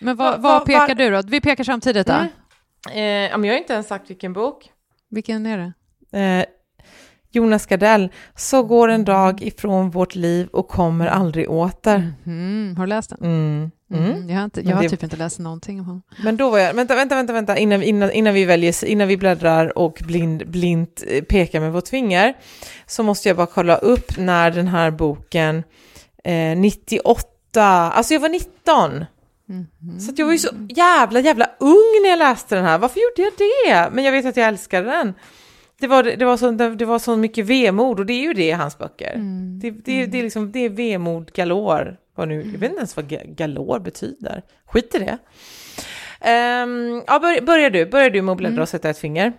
vad, Va- vad va- pekar var- du då? Vi pekar samtidigt då. Mm. Eh, jag har inte ens sagt vilken bok. Vilken är det? Eh, Jonas Gardell, Så går en dag ifrån vårt liv och kommer aldrig åter. Mhm, Har du läst den? Mm. Mm. Mm. Jag har, inte, jag har det- typ inte läst någonting om honom. Men då var jag, vänta, vänta, vänta, vänta innan, innan, innan vi väljer, innan vi bläddrar och blind, blint eh, pekar med vårt finger, så måste jag bara kolla upp när den här boken, eh, 98, alltså jag var 19, Mhm. så att jag var ju så jävla, jävla ung när jag läste den här, varför gjorde jag det? Men jag vet att jag älskade den. Det var, det, var så, det var så mycket vemod och det är ju det i hans böcker. Mm. Det, det, det, är liksom, det är vemod galor. Vad nu, jag vet inte ens vad ga- galor betyder. Skit i det. Um, ja, bör, börjar du, börjar du med att bläddra Mm. och sätta ett finger.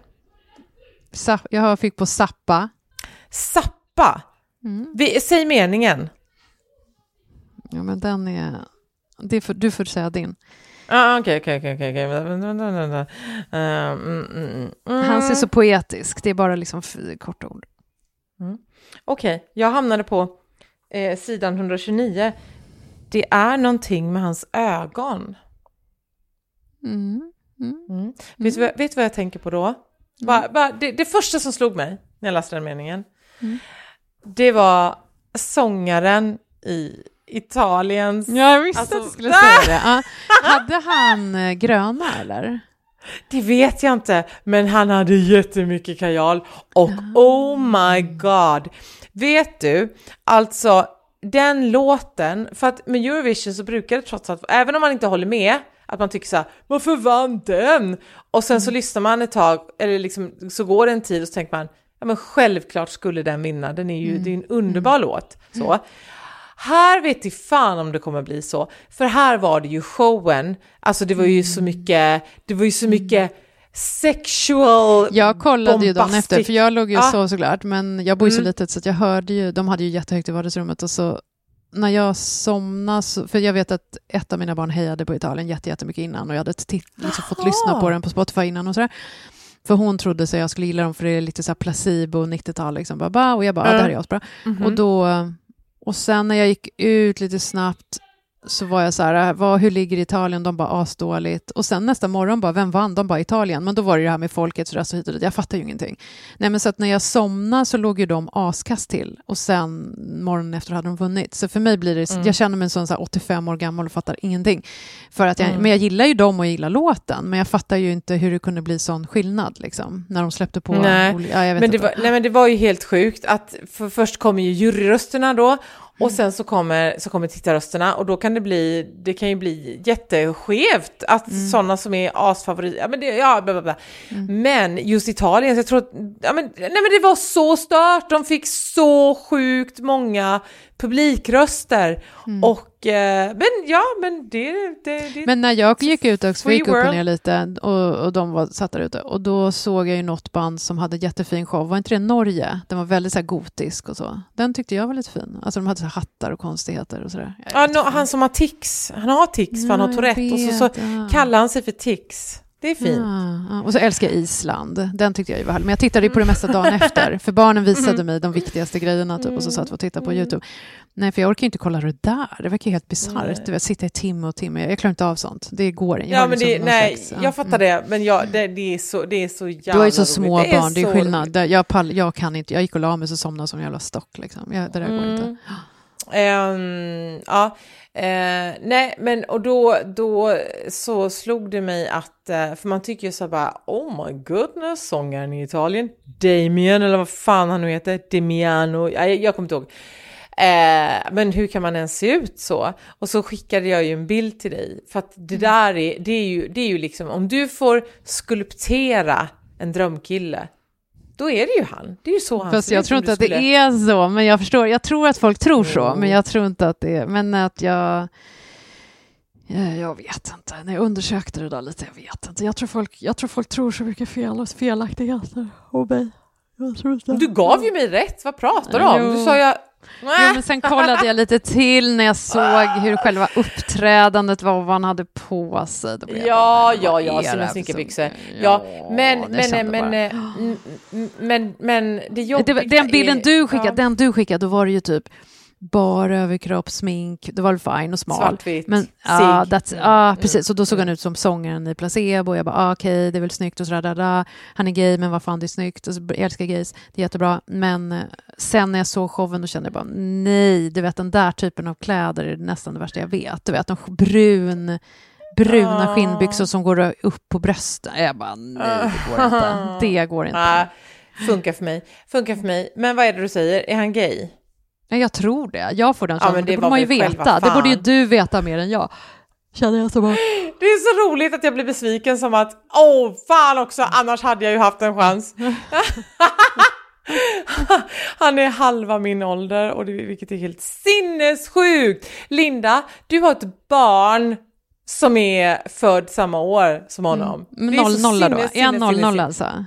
Jag fick på Zappa. Sappa. Mm. Vi, säg meningen. Ja, men den är... Det får, du får säga din. Ah, Okej, okej, okej, mm, mm, mm. Han ser så poetisk. Det är bara liksom korta ord. Okej, jag hamnade på eh, sidan 129. Det är någonting med hans ögon. Mm. Mm. Mm. Vet, du, vad- vet du vad jag tänker på då? Bara, bara, det, det första som slog mig när jag läste den meningen, Mm. det var sångaren i Italiens... Ja, jag visste Alltså- att du skulle säga det. Ja. Hade han eh, gröna eller? Det vet jag inte, men han hade jättemycket kajal och oh my god. Vet du, alltså den låten, för att med Eurovision så brukar det trots allt, även om man inte håller med, att man tycker så här, varför vann den? Och sen så lyssnar man ett tag, eller liksom, så går det en tid och så tänker man, ja men självklart skulle den vinna, den är ju, det är en underbar låt. Så. Här vet i fan om det kommer bli så, för här var det ju showen, alltså det var ju så mycket, det var ju så mycket sexual Jag kollade ju dagen bombastic- efter, för jag låg ju Ja. sov såklart, men jag bor ju så Mm. litet så att jag hörde ju, de hade ju jättehögt i vardagsrummet och så när jag somnade, så, för jag vet att ett av mina barn hejade på Italien jätte- jättemycket innan och jag hade titt, liksom fått lyssna på den på Spotify innan och sådär. För hon trodde sig jag skulle gilla dem för det är lite så placebo 90-tal liksom. Bara, ba, och jag bara. Ja. det här är asbra. Mhm. Och, då, och sen när jag gick ut lite snabbt så var jag så här, vad, hur ligger Italien? De bara asdåligt. Och sen nästa morgon bara, vem vann? De bara Italien. Men då var det det här med folkets röst och hit och dit. Jag fattar ju ingenting. Nej men så att när jag somnade så låg ju de askast till. Och sen morgonen efter hade de vunnit. Så för mig blir det, Mm. jag känner mig som så här 85 år gammal och fattar ingenting. För att jag, Mm. Men jag gillar ju dem och jag gillar låten. Men jag fattar ju inte hur det kunde bli sån skillnad liksom. När de släppte på. Nej, oli- ja, Men det, var, nej men det var ju helt sjukt att för först kommer ju juryrösterna då och sen så kommer, så kommer tittarrösterna och då kan det bli, det kan ju bli jätteskevt att sådana som är asfavoriter, ja men det, ja bla bla bla. Men just Italien, så jag tror att, ja men, nej men det var så stört, de fick så sjukt många publikröster och, eh, men ja men det, det, det Men när jag gick ut också, gick upp och ner lite och, och de var, satt där ute och då såg jag ju något band som hade jättefin show. Var inte det Norge? Den var väldigt så här gotisk och så. Den tyckte jag var lite fin. Alltså de hade så här hattar och konstigheter och sådär. Ja, no, han som har tics, han har tics för han har Ja, Tourette och så, så ja. kallar han sig för tics. Det är fint. Ja. Och så älskar jag Island. Den tyckte jag ju var härlig. Men jag tittade ju på det mesta dagen efter. För barnen visade Mm. mig de viktigaste grejerna typ, och så satt vi och tittade på YouTube. Nej, för jag orkar ju inte kolla det där. Det verkar ju helt bisarrt. Sitta i timme och timme. Jag klarar inte av sånt. Det går inte. Ja men liksom det, nej, slags- ja, jag fattar mm. det, men jag, det, det, är så, det är så jävla Du har ju så roligt. små barn, det är skillnad. Jag, pall, jag kan inte, jag gick och la mig så somnade som en jävla stock. Liksom. Jag, det där går inte. Mm. Ehm, ja, eh, nej men och då, då så slog det mig att, eh, för man tycker ju så bara, oh my goodness, sångaren i Italien, Damien eller vad fan han nu heter, Demiano, jag, jag kommer inte ihåg. Eh, men hur kan man ens se ut så? Och så skickade jag ju en bild till dig, för att det där är, det är ju, det är ju liksom, om du får skulptera en drömkille, då är det ju han. Det är ju så han Fast jag tror inte att det skulle- är så, men jag förstår. Jag tror att folk tror så, Jo. men jag tror inte att det är... Men att jag... Ja, jag vet inte. När jag undersökte det där lite, jag vet inte. Jag tror folk, jag tror, folk tror så mycket fel och felaktigheter om mig. Du gav ju mig rätt, vad pratar du om? Jo. Du sa jag... Jo, men sen kollade jag lite till när jag såg hur själva uppträdandet var och vad han hade på sig. Ja, ja, ja, sina som- Ja, men, men, men, eh, mm, mm, men, men det jobbiga den bilden du skickade, den du skickade, då var det ju typ bara överkropp, smink, det var väl fine och smal. Svartvitt, Men ja, that's, Mm, ja, mm, precis. Och då såg han mm. ut som sångaren i Placebo. Och jag bara, ah, okej, det är väl snyggt och sådär. där, där. Han är gay, men vad fan, det är snyggt. Och så, jag älskar gays, det är jättebra. Men eh, sen när jag såg showen, då kände jag bara, nej, du vet den där typen av kläder är nästan det värsta jag vet. Du vet, en brun, bruna Ah. skinnbyxor som går upp på brösten. Jag bara, nej, det går inte. Det går inte. Nej, funkar för mig. Funkar för mig. Men vad är det du säger? Är han gay? Ja, jag tror det. Jag får den Ja, ja, men det, det borde man ju veta. Det borde ju du veta mer än jag. Känner jag så bara... Det är så roligt att jag blir besviken som att åh fan också, annars hade jag ju haft en chans. Han är halva min ålder och det, vilket är helt sinnessjukt. Linda, du har ett barn som är född samma år som honom. Är noll, nolla då? Är han noll, noll alltså?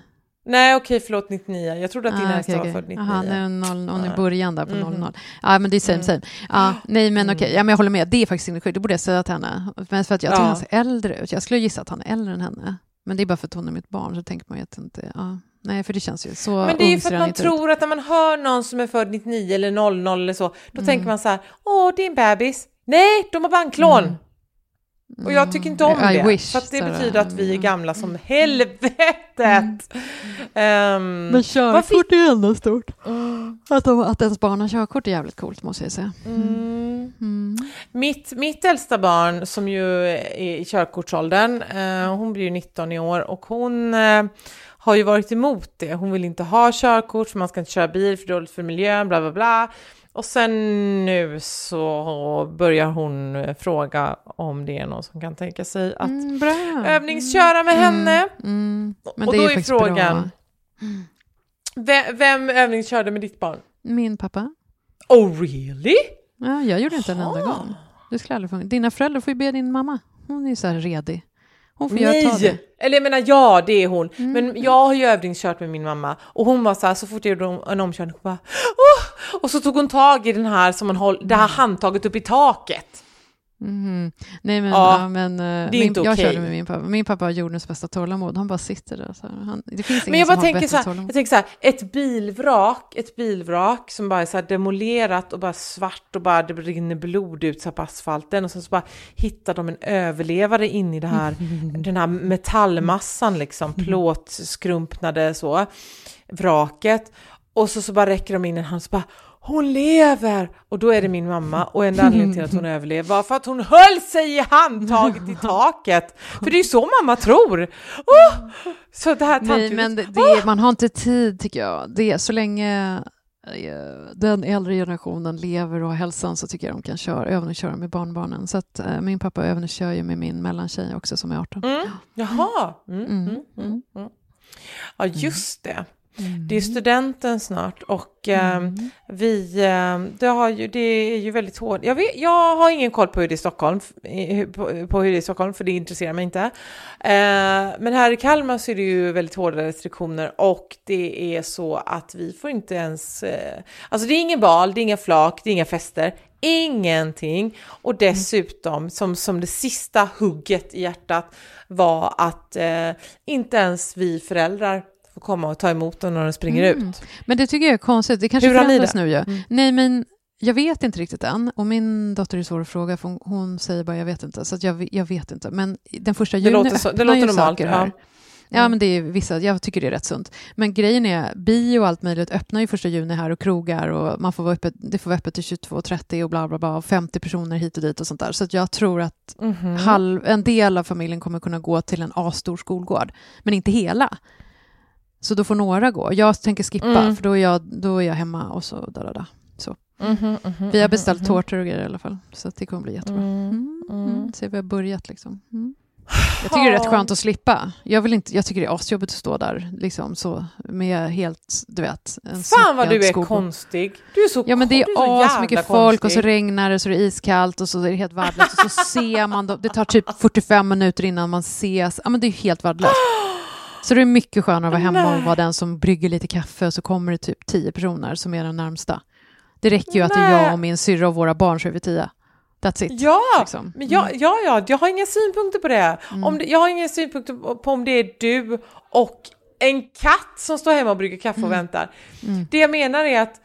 Nej okej, förlåt 99. Jag trodde att din Ah, äldsta okej, var född 99. Jaha, nu noll, hon är Ja. början där på Mhm. 00. Ja, men det är same, Mm. same. Ja, nej, men okej, ja, men jag håller med. Det är faktiskt sinnessjukt. Det borde jag säga till henne. Men för att jag tycker Ja. han ser äldre ut. Jag skulle gissa att han är äldre än henne. Men det är bara för att hon är mitt barn, så tänker man ju att inte... Ja. Nej, för det känns ju så Men det är ju för att man inte ut. tror att när man hör någon som är född 99 eller 00 eller så, då Mm. tänker man så här, åh det är en bebis. Nej, de har klon. Mm. Och jag tycker inte om I det. wish, för att det betyder att vi är Mm. gamla som helvetet. Ehm, Men körkort är ändå stort. mm, Att, de, att ens barn har körkort är jävligt coolt, måste jag säga. mm. Mm. Mitt, mitt äldsta barn som ju är i körkortsåldern, eh, hon blir ju 19 i år och hon eh, har ju varit emot det. Hon vill inte ha körkort för man ska inte köra bil för det är dåligt för miljön, bla bla bla. Och sen nu så börjar hon eh, fråga om det är någon som kan tänka sig att Mm, övningsköra med henne. Mm. Men och det då är, är frågan, vem, vem övningskörde med ditt barn? Min pappa. Oh really? Ja, jag gjorde inte en enda gång. Det skulle aldrig funka. Dina föräldrar får ju be din mamma. Hon är ju så här redig. Hon får göra ta det. Nej! Eller jag menar ja, det är hon. Mm. Men jag har ju övningskört med min mamma och hon var så här, så fort jag gjorde en omkörning, hon bara Åh! Och så tog hon tag i den här som man håll, det här handtaget upp i taket. Mhm. Nej, men, Ja, ja, men eh, min, jag okej. körde med min pappa. Min pappa har jordens bästa tålamod. Han bara sitter där. Så. Han, det finns ingen Men jag som bara har tänker bättre så här, tålamod. jag tänker så här, ett bilvrak, ett bilvrak som bara är så här demolerat och bara svart och bara det rinner blod ut så på asfalten och sen så bara hittar de en överlevare in i det här, den här metallmassan liksom, plåtskrumpnade så, vraket. Och så, så bara räcker de in en hand så bara hon lever! Och då är det min mamma och enda anledningen till att hon överlever var för att hon höll sig i handtaget i taket. För det är ju så mamma tror. Oh! Så det här Nej, men det, det, är- man har inte tid, tycker jag. Det är, så länge eh, den äldre generationen lever och har hälsan så tycker jag de kan köra, övningsköra med barnbarnen. Så att, eh, min pappa övningskör ju med min mellantjej också som är 18. Mm. Jaha. Mm, mm, mm, mm. mm. Ja, just det. Mm. Det är studenten snart och eh, vi, eh, det, har ju, det är ju väldigt hårt. Jag, vet, jag har ingen koll på hur det är i Stockholm, på, på hur det är i Stockholm, för det intresserar mig inte. Eh, men här i Kalmar så är det ju väldigt hårda restriktioner och det är så att vi får inte ens, eh, alltså det är ingen bal, det är inga flak, det är inga fester, ingenting. Och dessutom, som, som det sista hugget i hjärtat, var att eh, inte ens vi föräldrar får komma och ta emot dem när de springer Mm. ut. Men det tycker jag är konstigt. Det kanske Hur förändras det? nu ju. Mm. Nej, men jag vet inte riktigt än. Och min dotter är svår att fråga, för hon, hon säger bara jag vet inte. Så jag, jag vet inte. Men den första Det juni låter, så, det låter ju normalt. saker Ja. här. Ja, men det är vissa, jag tycker det är rätt sunt. Men grejen är, bio och allt möjligt öppnar ju första juni här och krogar och man får vara öppet, det får vara öppet till 22.30 och bla bla bla, och 50 personer hit och dit och sånt där. Så jag tror att Mhm. halv, en del av familjen kommer kunna gå till en A-stor skolgård, men inte hela. Så då får några gå. Jag tänker skippa, Mm. för då är, jag, då är jag hemma och så da, da, da. Så. Mhm, mhm, Vi har beställt mhm, tårtor och grejer i alla fall, så det kommer bli jättebra. Mm, mm. Så vi har börjat liksom. Mm. Jag tycker det är rätt skönt att slippa. Jag, vill inte, jag tycker det är asjobbigt att stå där liksom så med helt, du vet, en Fan vad du är snockad sko. konstig. Du är så Ja men det är så as mycket jävla folk och så regnar det så det är iskallt och så är det helt värdelöst och så ser man dem. Det tar typ 45 minuter innan man ses. Ja men det är helt värdelöst. Så det är mycket skönare att vara hemma och vara den som brygger lite kaffe och så kommer det typ 10 personer som är de närmsta. Det räcker ju att det är jag och min syrra och våra barn så är vi tio. That's it. Ja, liksom. men jag, ja, ja, jag har inga synpunkter på det. Mm. Om det. Jag har inga synpunkter på, om det är du och en katt som står hemma och brygger kaffe Mm. och väntar. Det jag menar är att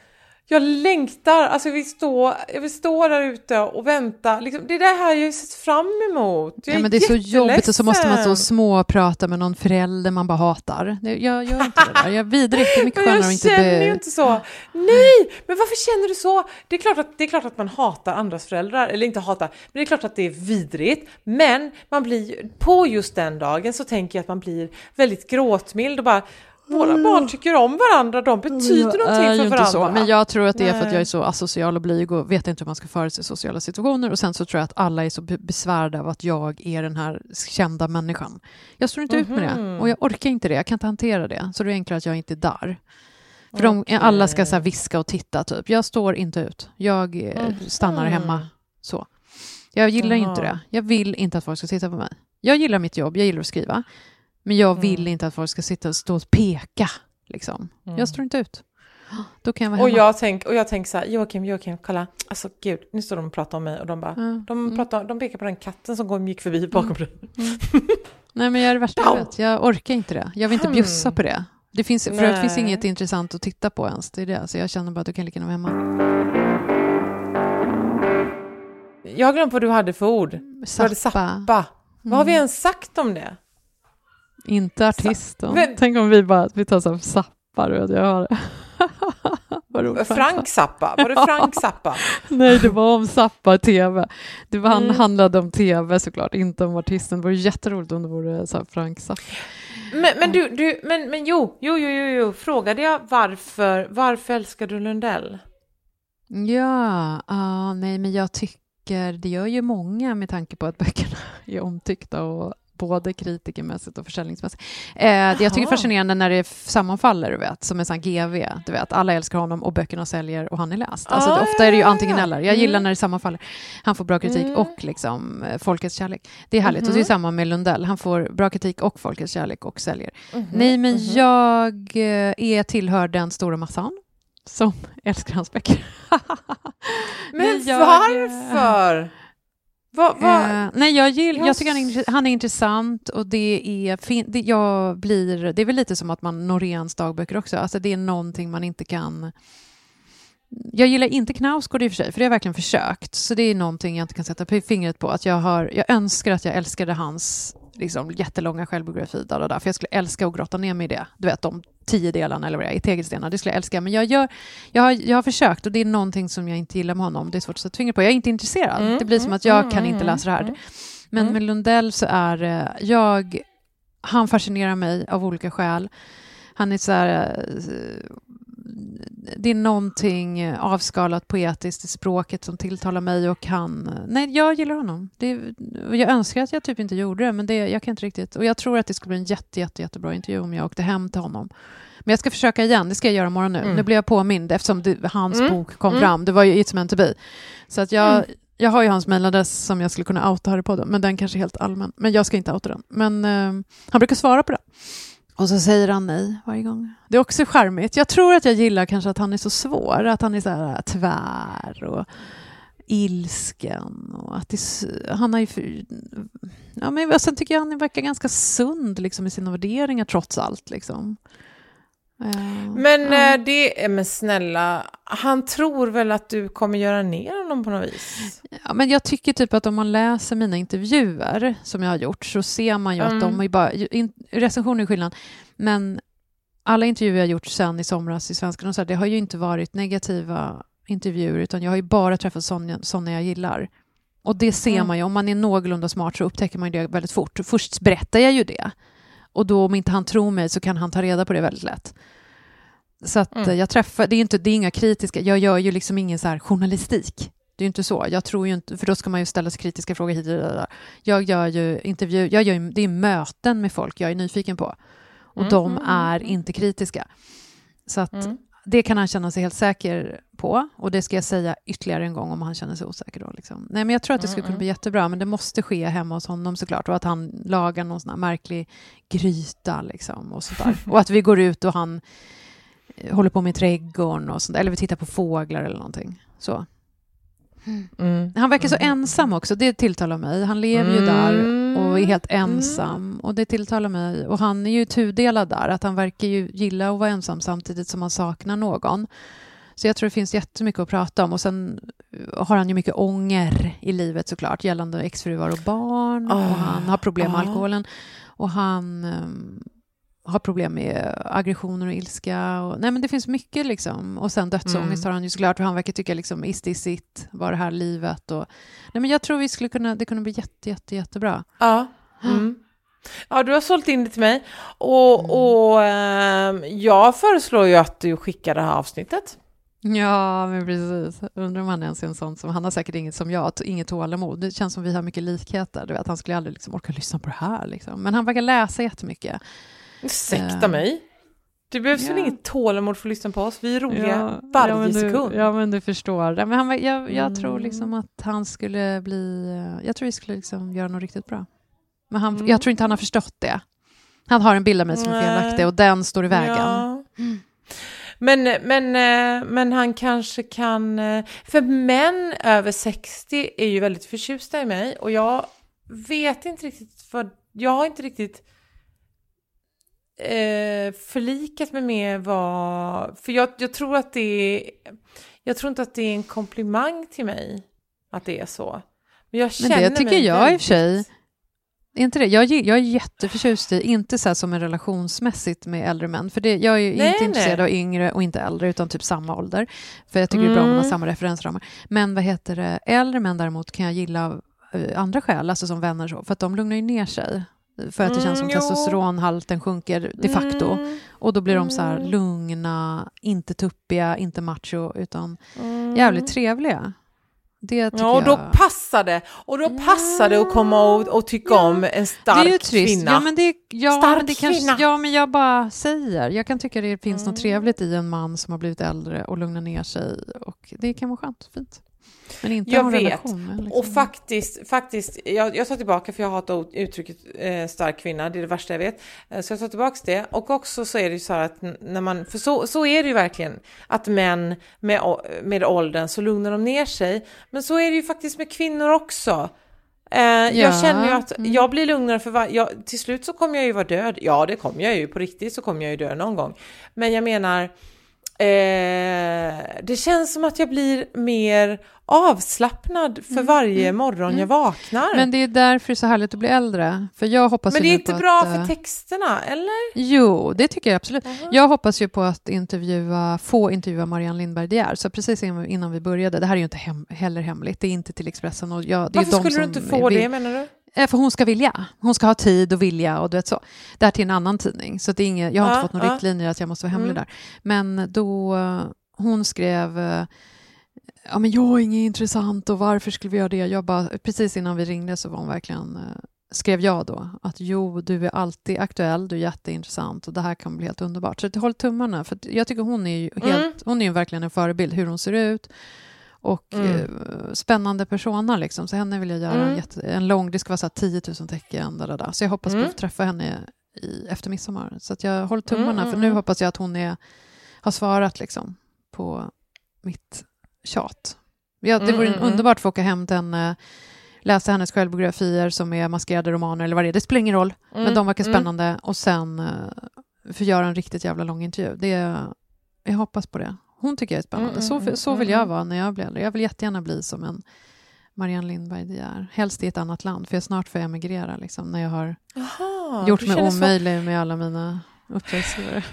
jag längtar, alltså jag vill stå, jag vill stå där ute och vänta. Liksom, det är det här jag har sett fram emot. Jag Ja, men det är så jobbigt och så måste man stå och småprata med någon förälder man bara hatar. Jag gör inte det där. Jag är vidrigt. Det är mycket skönare att jag inte... känner Be... ju inte så. Nej, men varför känner du så? Det är, klart att, det är klart att man hatar andras föräldrar, eller inte hatar, men det är klart att det är vidrigt. Men man blir, på just den dagen så tänker jag att man blir väldigt gråtmild och bara våra barn tycker om varandra, de betyder Jag är någonting för inte varandra. så, men jag tror att det är för att jag är så asocial och blyg och vet inte hur man ska föra sig i sociala situationer. Och sen så tror jag att alla är så be- besvärade av att jag är den här kända människan. Jag står inte ut med Mhm. det och jag orkar inte det. Jag kan inte hantera det. Så det är enklare att jag inte är där. För de, alla ska så viska och titta typ. Jag står inte ut. Jag eh, stannar hemma så. Jag gillar inte Jaha. det. Jag vill inte att folk ska titta på mig. Jag gillar mitt jobb, jag gillar att skriva. Men jag vill Mm. inte att folk ska sitta och stå och peka. Liksom. Jag står inte ut. Då kan jag vara Och hemma. jag tänker och jag tänk så här, Joakim, Joakim, kolla, alltså gud, nu står de och pratar om mig och de bara, Ja. de, Mm. pratar, de pekar på den katten som går, gick förbi bakom dig. Nej, men jag är det värsta jag vet. Jag orkar inte det. Jag vill inte bjussa på det. Det finns, för det finns inget intressant att titta på ens. Det är det. Så jag känner bara att du kan lika gärna vara hemma. Jag har glömt vad du hade för ord. Hade Zappa. zappa. Vad har vi Mm. ens sagt om det? Inte artisten. Men- Tänk om vi bara vi tar så här zappar och jag har roligt. Frank Zappa, var det Frank Zappa? Nej, det var om Zappa TV. Det var, han Mm. handlade om TV såklart, inte om artisten. Det vore jätteroligt om det vore så Frank Zappa. Men, men du, du men, men jo, jo, jo, jo, jo, frågade jag varför, varför älskar du Lundell? Ja, ah, nej men jag tycker, det gör ju många med tanke på att böckerna är omtyckta och både kritikermässigt och försäljningsmässigt. Eh, det jag tycker är Jaha. fascinerande när det sammanfaller, du vet, som en sån GV, du vet, alla älskar honom och böckerna säljer och han är läst. Alltså, Ah, det, ofta är det ju antingen eller. Jag gillar Mm. när det sammanfaller. Han får bra kritik Mm. och liksom eh, folkets kärlek. Det är härligt. Och det är Mhm. samma med Lundell. Han får bra kritik och folkets kärlek och säljer. Mhm, Nej, men mhm. jag eh, är tillhör den stora massan som älskar hans böcker. Men jag- varför? Vad, vad? Eh, nej, jag, gill, Jag tycker han är, han är intressant och det är, fin, det, jag blir, det är väl lite som att man Noréns dagböcker också, alltså det är någonting man inte kan... Jag gillar inte Knausgård i och för sig, för det har jag verkligen försökt, så det är någonting jag inte kan sätta fingret på. Att jag, har, jag önskar att jag älskade hans liksom, jättelånga självbiografi, där och där, för jag skulle älska att grotta ner mig i det. Du vet, de tio delarna eller vad det är, i tegelstenar, det skulle jag älska. Men jag, gör, jag, har, jag har försökt och det är någonting som jag inte gillar med honom. Det är svårt att sätta fingret på. Jag är inte intresserad. Mm, det blir som att jag mm, kan inte mm, läsa det här. mm. Men Mm. med Lundell så är eh, jag... Han fascinerar mig av olika skäl. Han är så här... Det är någonting avskalat poetiskt i språket som tilltalar mig och han... Nej, jag gillar honom. Det, jag önskar att jag typ inte gjorde det, men det, jag kan inte riktigt. Och jag tror att det skulle bli en jätte, jätte, jättebra intervju om jag åkte hem till honom. Men jag ska försöka igen, det ska jag göra imorgon nu. Mm. Nu blir jag påmind eftersom det, hans Mm. bok kom Mm. fram. Det var ju It's meant to be. Så att jag, Mm. jag har ju hans mejladress som jag skulle kunna outa här i podden, men den kanske är helt allmän. Men jag ska inte outa den. Men eh, han brukar svara på det. Och så säger han nej varje gång. Det är också charmigt. Jag tror att jag gillar kanske att han är så svår, att han är så här tvär och ilsken. Och att det, är han har ju... Ja, men sen tycker jag han verkar ganska sund liksom, i sina värderingar trots allt. Liksom. Eh, Men, ja. eh, det, eh, men snälla, han tror väl att du kommer göra ner honom på något vis? Ja, men jag tycker typ att om man läser mina intervjuer som jag har gjort så ser man ju Mm. att de är bara... In, recensioner är skillnad, men alla intervjuer jag har gjort sen i somras i Svenskan och så här, det har ju inte varit negativa intervjuer utan jag har ju bara träffat sådana, jag gillar. Och det ser Mm. man ju, om man är någorlunda smart så upptäcker man ju det väldigt fort. Först berättar jag ju det och då om inte han tror mig så kan han ta reda på det väldigt lätt. Så att Mm. jag träffar, det är, inte, det är inga kritiska, jag gör ju liksom ingen så här journalistik. Det är ju inte så. Jag tror ju inte, för då ska man ju ställa sig kritiska frågor hit och dit. Jag gör ju intervju, jag gör ju, det är möten med folk jag är nyfiken på. Och Mm, de mm, är inte kritiska. Så att Mm. Det kan han känna sig helt säker på. Och det ska jag säga ytterligare en gång om han känner sig osäker då. Liksom. Nej, men jag tror att det skulle Mm, kunna bli jättebra, men det måste ske hemma hos honom såklart. Och att han lagar någon sån här märklig gryta liksom, och sådär. Och att vi går ut och han eh, håller på med trädgården och sånt, eller vi tittar på fåglar eller någonting. Så. Mm. Han verkar så ensam också, det tilltalar mig. Han lever ju där och är helt ensam och det tilltalar mig. Och han är ju tudelad där, att han verkar ju gilla att vara ensam samtidigt som han saknar någon. Så jag tror det finns jättemycket att prata om. Och sen har han ju mycket ånger i livet såklart, gällande exfruar och barn. Ah, och han har problem med ah. alkoholen. Och han ehm, har problem med aggressioner och ilska. Och, nej men det finns mycket liksom. Och sen dödsångest Mm. har han ju såklart. Och han verkar tycka liksom, is this it? Var det här livet? Och, nej men jag tror vi skulle kunna, det kunde bli jätte, jätte, jättebra. Ja. Mm. Ja, du har sålt in det till mig. Och, Mm. och ehm, jag föreslår ju att du skickar det här avsnittet. Ja, men precis. Undrar om han ens är en sån som... Han har säkert inget som jag, inget tålamod. Det känns som vi har mycket likheter. Du vet, han skulle aldrig liksom orka lyssna på det här. Liksom. Men han verkar läsa jättemycket. Ursäkta Eh. mig. Det behövs väl Ja. inget tålamod för att lyssna på oss? Vi är roliga Ja, varje ja, men du, sekund. Ja, men du förstår. Men han, jag jag tror Mm. liksom att han skulle bli... Jag tror vi skulle liksom göra något riktigt bra. Men han, Mm. jag tror inte han har förstått det. Han har en bild av mig som är felaktig och den står i vägen. Ja. Men, men, eh, men han kanske kan... eh, För män över 60 är ju väldigt förtjusta i mig och jag vet inte riktigt för Jag har inte riktigt eh, förlikat mig med vad... För jag, jag tror att det är... Jag tror inte att det är en komplimang till mig att det är så. Men jag Men känner det tycker mig jag i och väldigt- för sig. Inte det? Jag, jag är jätteförtjust i, inte så som en relationsmässigt med äldre män, för det, jag är ju Nej, inte intresserad nej. av yngre och inte äldre, utan typ samma ålder. För jag tycker det är bra om man har Mm. samma referensramar. Men vad heter det, äldre män däremot kan jag gilla av eh, andra skäl, alltså som vänner så, för att de lugnar ju ner sig. För att det känns som Mm, testosteronhalten sjunker de facto. Mm, Och då blir de så här Mm. lugna, inte tuppiga, inte macho, utan mm. jävligt trevliga. Det Ja, och då jag... passar det. Och då passar det att komma och, och tycka Ja. om en det är stark ju trist. kvinna. Ja, men det, ja, Stark men det kanske, kvinna. ja, men jag bara säger. Jag kan tycka det finns något Mm. trevligt i en man som har blivit äldre och lugnar ner sig. Och det kan vara skönt, fint. Men inte Jag en vet. relation. Liksom. Och faktiskt, faktiskt jag, jag tar tillbaka för jag hatar uttrycket eh, stark kvinna, det är det värsta jag vet. Eh, så jag tar tillbaka det. Och också så är det ju så här att när man, för så, så är det ju verkligen, att män med, med åldern så lugnar de ner sig. Men så är det ju faktiskt med kvinnor också. Eh, Ja, Jag känner ju att mm. jag blir lugnare för varje... Jag, till slut så kommer jag ju vara död. Ja, det kommer jag ju. På riktigt så kommer jag ju dö någon gång. Men jag menar, eh, det känns som att jag blir mer avslappnad för varje morgon jag vaknar. Mm. Men det är därför det är så härligt att bli äldre. För jag hoppas Men det är inte bra att, för eh, texterna, eller? Jo, det tycker jag absolut. Jag hoppas ju på att intervjua, få intervjua Marianne Lindberg De Geer. Så precis innan vi började, det här är ju inte hem, heller hemligt, det är inte till Expressen. Och jag, det är Varför de skulle du inte få vill- det, menar du? Eh, För hon ska vilja. Hon ska ha tid och vilja och du vet så. Det här till en annan tidning. Så det är inget, jag har Ja, inte fått några ja. riktlinjer att jag måste vara hemlig Mm. där. Men då, hon skrev, eh, ja men jag är inget intressant och varför skulle vi göra det? Jag bara, precis innan vi ringde så var hon verkligen, eh, skrev jag då, att jo, du är alltid aktuell, du är jätteintressant och det här kan bli helt underbart. Så håll tummarna, för jag tycker hon är ju helt, Mm. hon är verkligen en förebild, hur hon ser ut och Mm. eh, spännande persona liksom. Så henne vill jag göra en, Mm. jätte, en lång, det ska vara så här 10 000 tecken, där, där, där. så jag hoppas på Mm. att få träffa henne i, efter midsommar. Så att jag håller tummarna, Mm, mm, för nu mm. hoppas jag att hon är, har svarat liksom på mitt tjat. Ja, det Mm, vore mm, mm. underbart att få åka hem till henne, läsa hennes självbiografier som är maskerade romaner eller vad det är, det spelar ingen roll, men Mm, de verkar mm. spännande och sen uh, få göra en riktigt jävla lång intervju. Det, jag hoppas på det. Hon tycker jag är spännande. Mm, så, mm, så vill mm, jag mm. vara när jag blir äldre. Jag vill jättegärna bli som en Marianne Lindberg De Geer. Helst i ett annat land, för jag snart får emigrera liksom, när jag har Jaha, gjort mig känner så- omöjlig med alla mina uppdragsgivare.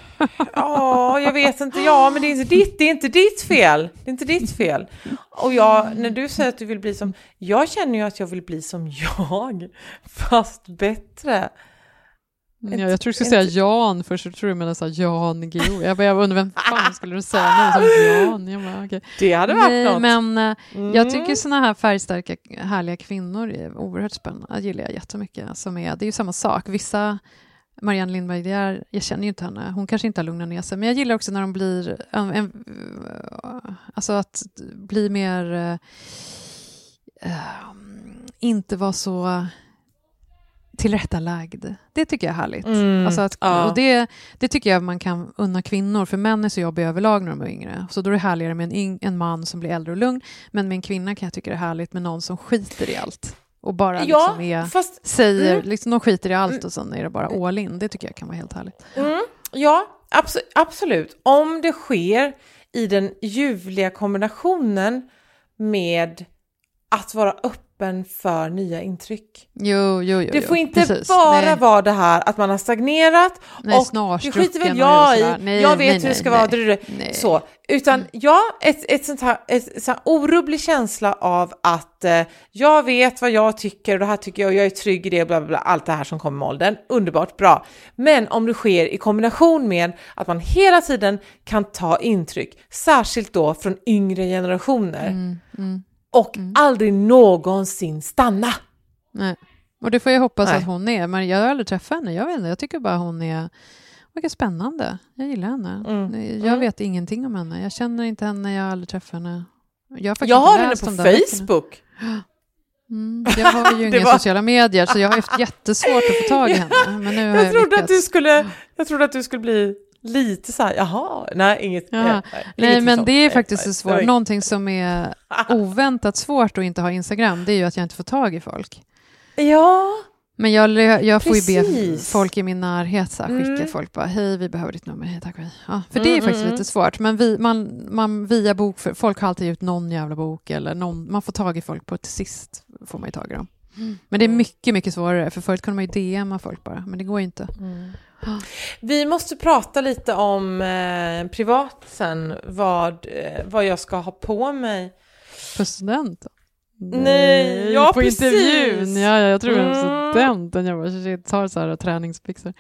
Ja, jag vet inte. Ja, men det är inte ditt, det är inte ditt fel. Det är inte ditt fel. Och jag, när du säger att du vill bli som... Jag känner ju att jag vill bli som jag, fast bättre. Ja, jag tror du skulle säga Jan först, så tror du menade så här Jan Guillou. Jag, bara, jag undrar vem fan skulle du säga nu? Så Jan. Jag bara, okay. Det hade varit Nej, något. men eh, Mm. jag tycker såna här färgstarka, härliga kvinnor är oerhört spännande. Det gillar jag jättemycket. Som är, det är ju samma sak. Vissa, Marianne Lindberg, är, jag känner ju inte henne. Hon kanske inte har lugnat ner sig. Men jag gillar också när de blir, en, en, alltså att bli mer, eh, eh, inte vara så tillrättalagd. Det tycker jag är härligt. Mm, Alltså att, ja. och det, det tycker jag man kan unna kvinnor, för män är så jobbiga överlag när de är yngre. Så då är det härligare med en, en man som blir äldre och lugn, men med en kvinna kan jag tycka det är härligt med någon som skiter i allt. Och bara ja, liksom är, fast säger, mm. liksom, de skiter i allt och sen är det bara all in. Det tycker jag kan vara helt härligt. Mm, ja, abso absolut. Om det sker i den ljuvliga kombinationen med att vara öppen för nya intryck. Jo, jo, jo. Det får inte Precis. bara nej, vara det här att man har stagnerat nej, och det skiter väl jag i. Nej, jag vet nej, hur det ska nej. vara, så. Utan ja, ett, ett sånt här, ett, sånt här orubblig känsla av att eh, jag vet vad jag tycker och det här tycker jag och jag är trygg i det, bla, bla, bla, allt det här som kommer med åldern. Underbart, bra. Men om det sker i kombination med att man hela tiden kan ta intryck, särskilt då från yngre generationer Mm, mm, och aldrig någonsin stanna. nej. Och det får jag hoppas Nej. att hon är, men jag har aldrig träffat henne. Jag vet inte, jag tycker bara hon är verkar spännande. Jag gillar henne. Mm. Jag Mm. vet ingenting om henne. Jag känner inte henne, jag har aldrig träffat henne. Jag Jag har henne på. Facebook. Mm, jag har ju inga var- sociala medier, så jag har haft jättesvårt att få tag i henne. Men nu har jag, Jag trodde, att du skulle, jag trodde att du skulle bli lite så här, jaha, nej, inget. Ja. nej, Nej, ingenting men sånt. det är Nej, faktiskt nej, så svårt. Någonting som är oväntat svårt att inte ha Instagram, det är ju att jag inte får tag i folk. Ja, Men jag, jag får ju be folk i min närhet så här, skicka Mm. folk bara hej vi behöver ditt nummer, hej tack hej. Ja, för Mm, det är faktiskt mm, lite svårt. Men vi, man, man via bok, folk har alltid ut någon jävla bok eller någon, man får tag i folk på till sist får man ju tag i dem. Men det är mycket, mycket svårare för förut kunde man ju DMa folk bara, men det går ju inte. vi måste prata lite om eh, privat sen, vad, eh, vad jag ska ha på mig. För studenten? Nej, ja, på precis. intervjun. Ja, ja, jag tror Mm. var studenten. Jag bara, shit, tar så här träningsbyxor.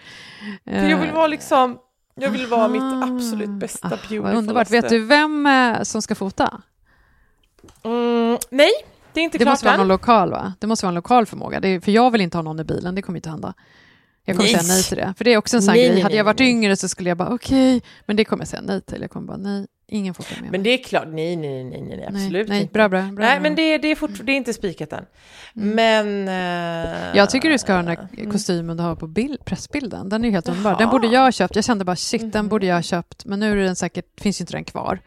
För jag vill vara liksom, jag vill vara mitt Aha. absolut bästa Ah, beautifulaste. Underbart. Vet du vem eh, som ska fota? Mm, nej, det är inte Det klart måste vara än. någon lokal, va? Det måste vara en lokal förmåga. Är, för jag vill inte ha någon i bilen, det kommer inte hända. Jag kommer säga nej till det. För det är också en sån Nej, grej. nej, Hade jag varit nej. yngre så skulle jag bara okej, men det kommer jag säga nej till. Jag kommer bara nej, ingen får följa med Men det är klart, nej, nej, nej, nej, absolut nej, inte. bra, bra, bra. Nej, men det, det, är fort, det är inte spikat än. Men... eh, Jag tycker du ska ha den där mm. kostymen du har på bild, pressbilden. Den är ju helt underbar. Den borde jag ha köpt. Jag kände bara shit, den borde jag ha köpt. Men nu är den säkert, finns ju inte den kvar.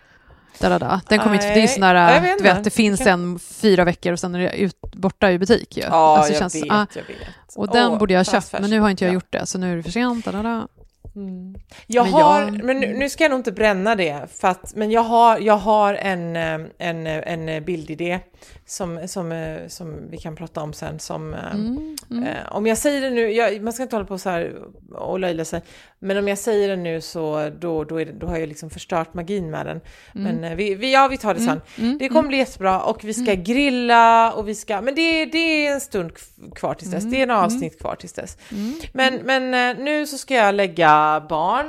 Da, da, da. Den kommer inte, det är sån Nej, jag där, du vet, det finns en fyra veckor och sen är det ut, borta i butik ju. Ja, Alltså, jag, känns- vet, ah, jag vet. och den Åh, borde jag ha köpt, men nu har inte jag ja. gjort det, så nu är det för sent. Da, da, da. Mm. Jag Men har, jag- men nu, nu ska jag nog inte bränna det, för att, men jag har, jag har en, eh, en, en eh, bildidé som, som, eh, som vi kan prata om sen. Som, eh, Mm, mm. eh, om jag säger det nu, jag, man ska inte hålla på så här och löjla sig, men om jag säger det nu så då, då, det, då har jag liksom förstört magin med den. Men eh, vi, vi, ja, vi tar det sen. Mm, Det kommer bli jättebra och vi ska grilla och vi ska, men det, det är en stund kvar tills dess, det är en avsnitt kvar tills dess. Men, men nu så ska jag lägga barn.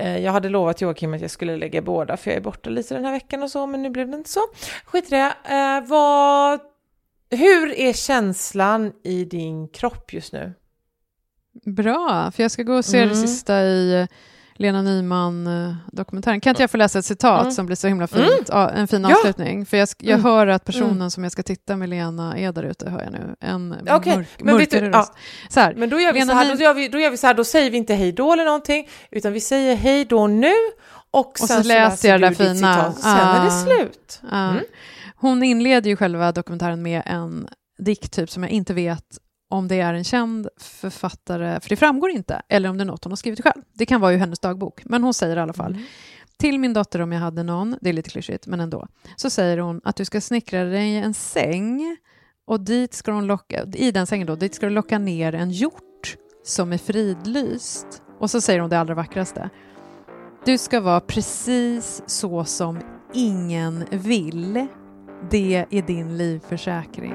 Eh, Jag hade lovat Joakim att jag skulle lägga båda för jag är borta lite den här veckan och så, men nu blev det inte så. Skit i det. Eh, vad, hur är känslan i din kropp just nu? Bra, för jag ska gå och se det Mm. sista i Lena Nyman-dokumentären. Kan inte jag få läsa ett citat Mm. som blir så himla fint? Ja, en fin Ja. avslutning. För jag, jag Mm. hör att personen som jag ska titta med Lena är där ute, hör jag nu. En Okej, mörk, men mörkare du- röst. Så här, Men då gör vi, Lena så här, då, gör vi, då gör vi så här, då säger vi inte hej då eller någonting, utan vi säger hej då nu och sen så läser jag det där fina. citat, och sen är det Ah. slut. Ja. Mm. Hon inleder ju själva dokumentären med en dikt typ som jag inte vet om det är en känd författare, för det framgår inte, eller om det är något hon har skrivit själv. Det kan vara ju hennes dagbok, men hon säger i alla fall till min dotter om jag hade någon, det är lite klyschigt, men ändå, så säger hon att du ska snickra dig en säng och dit ska hon locka, i den sängen då, dit ska du locka ner en hjort som är fridlyst. Och så säger hon det allra vackraste. Du ska vara precis så som ingen vill. Det är din livförsäkring.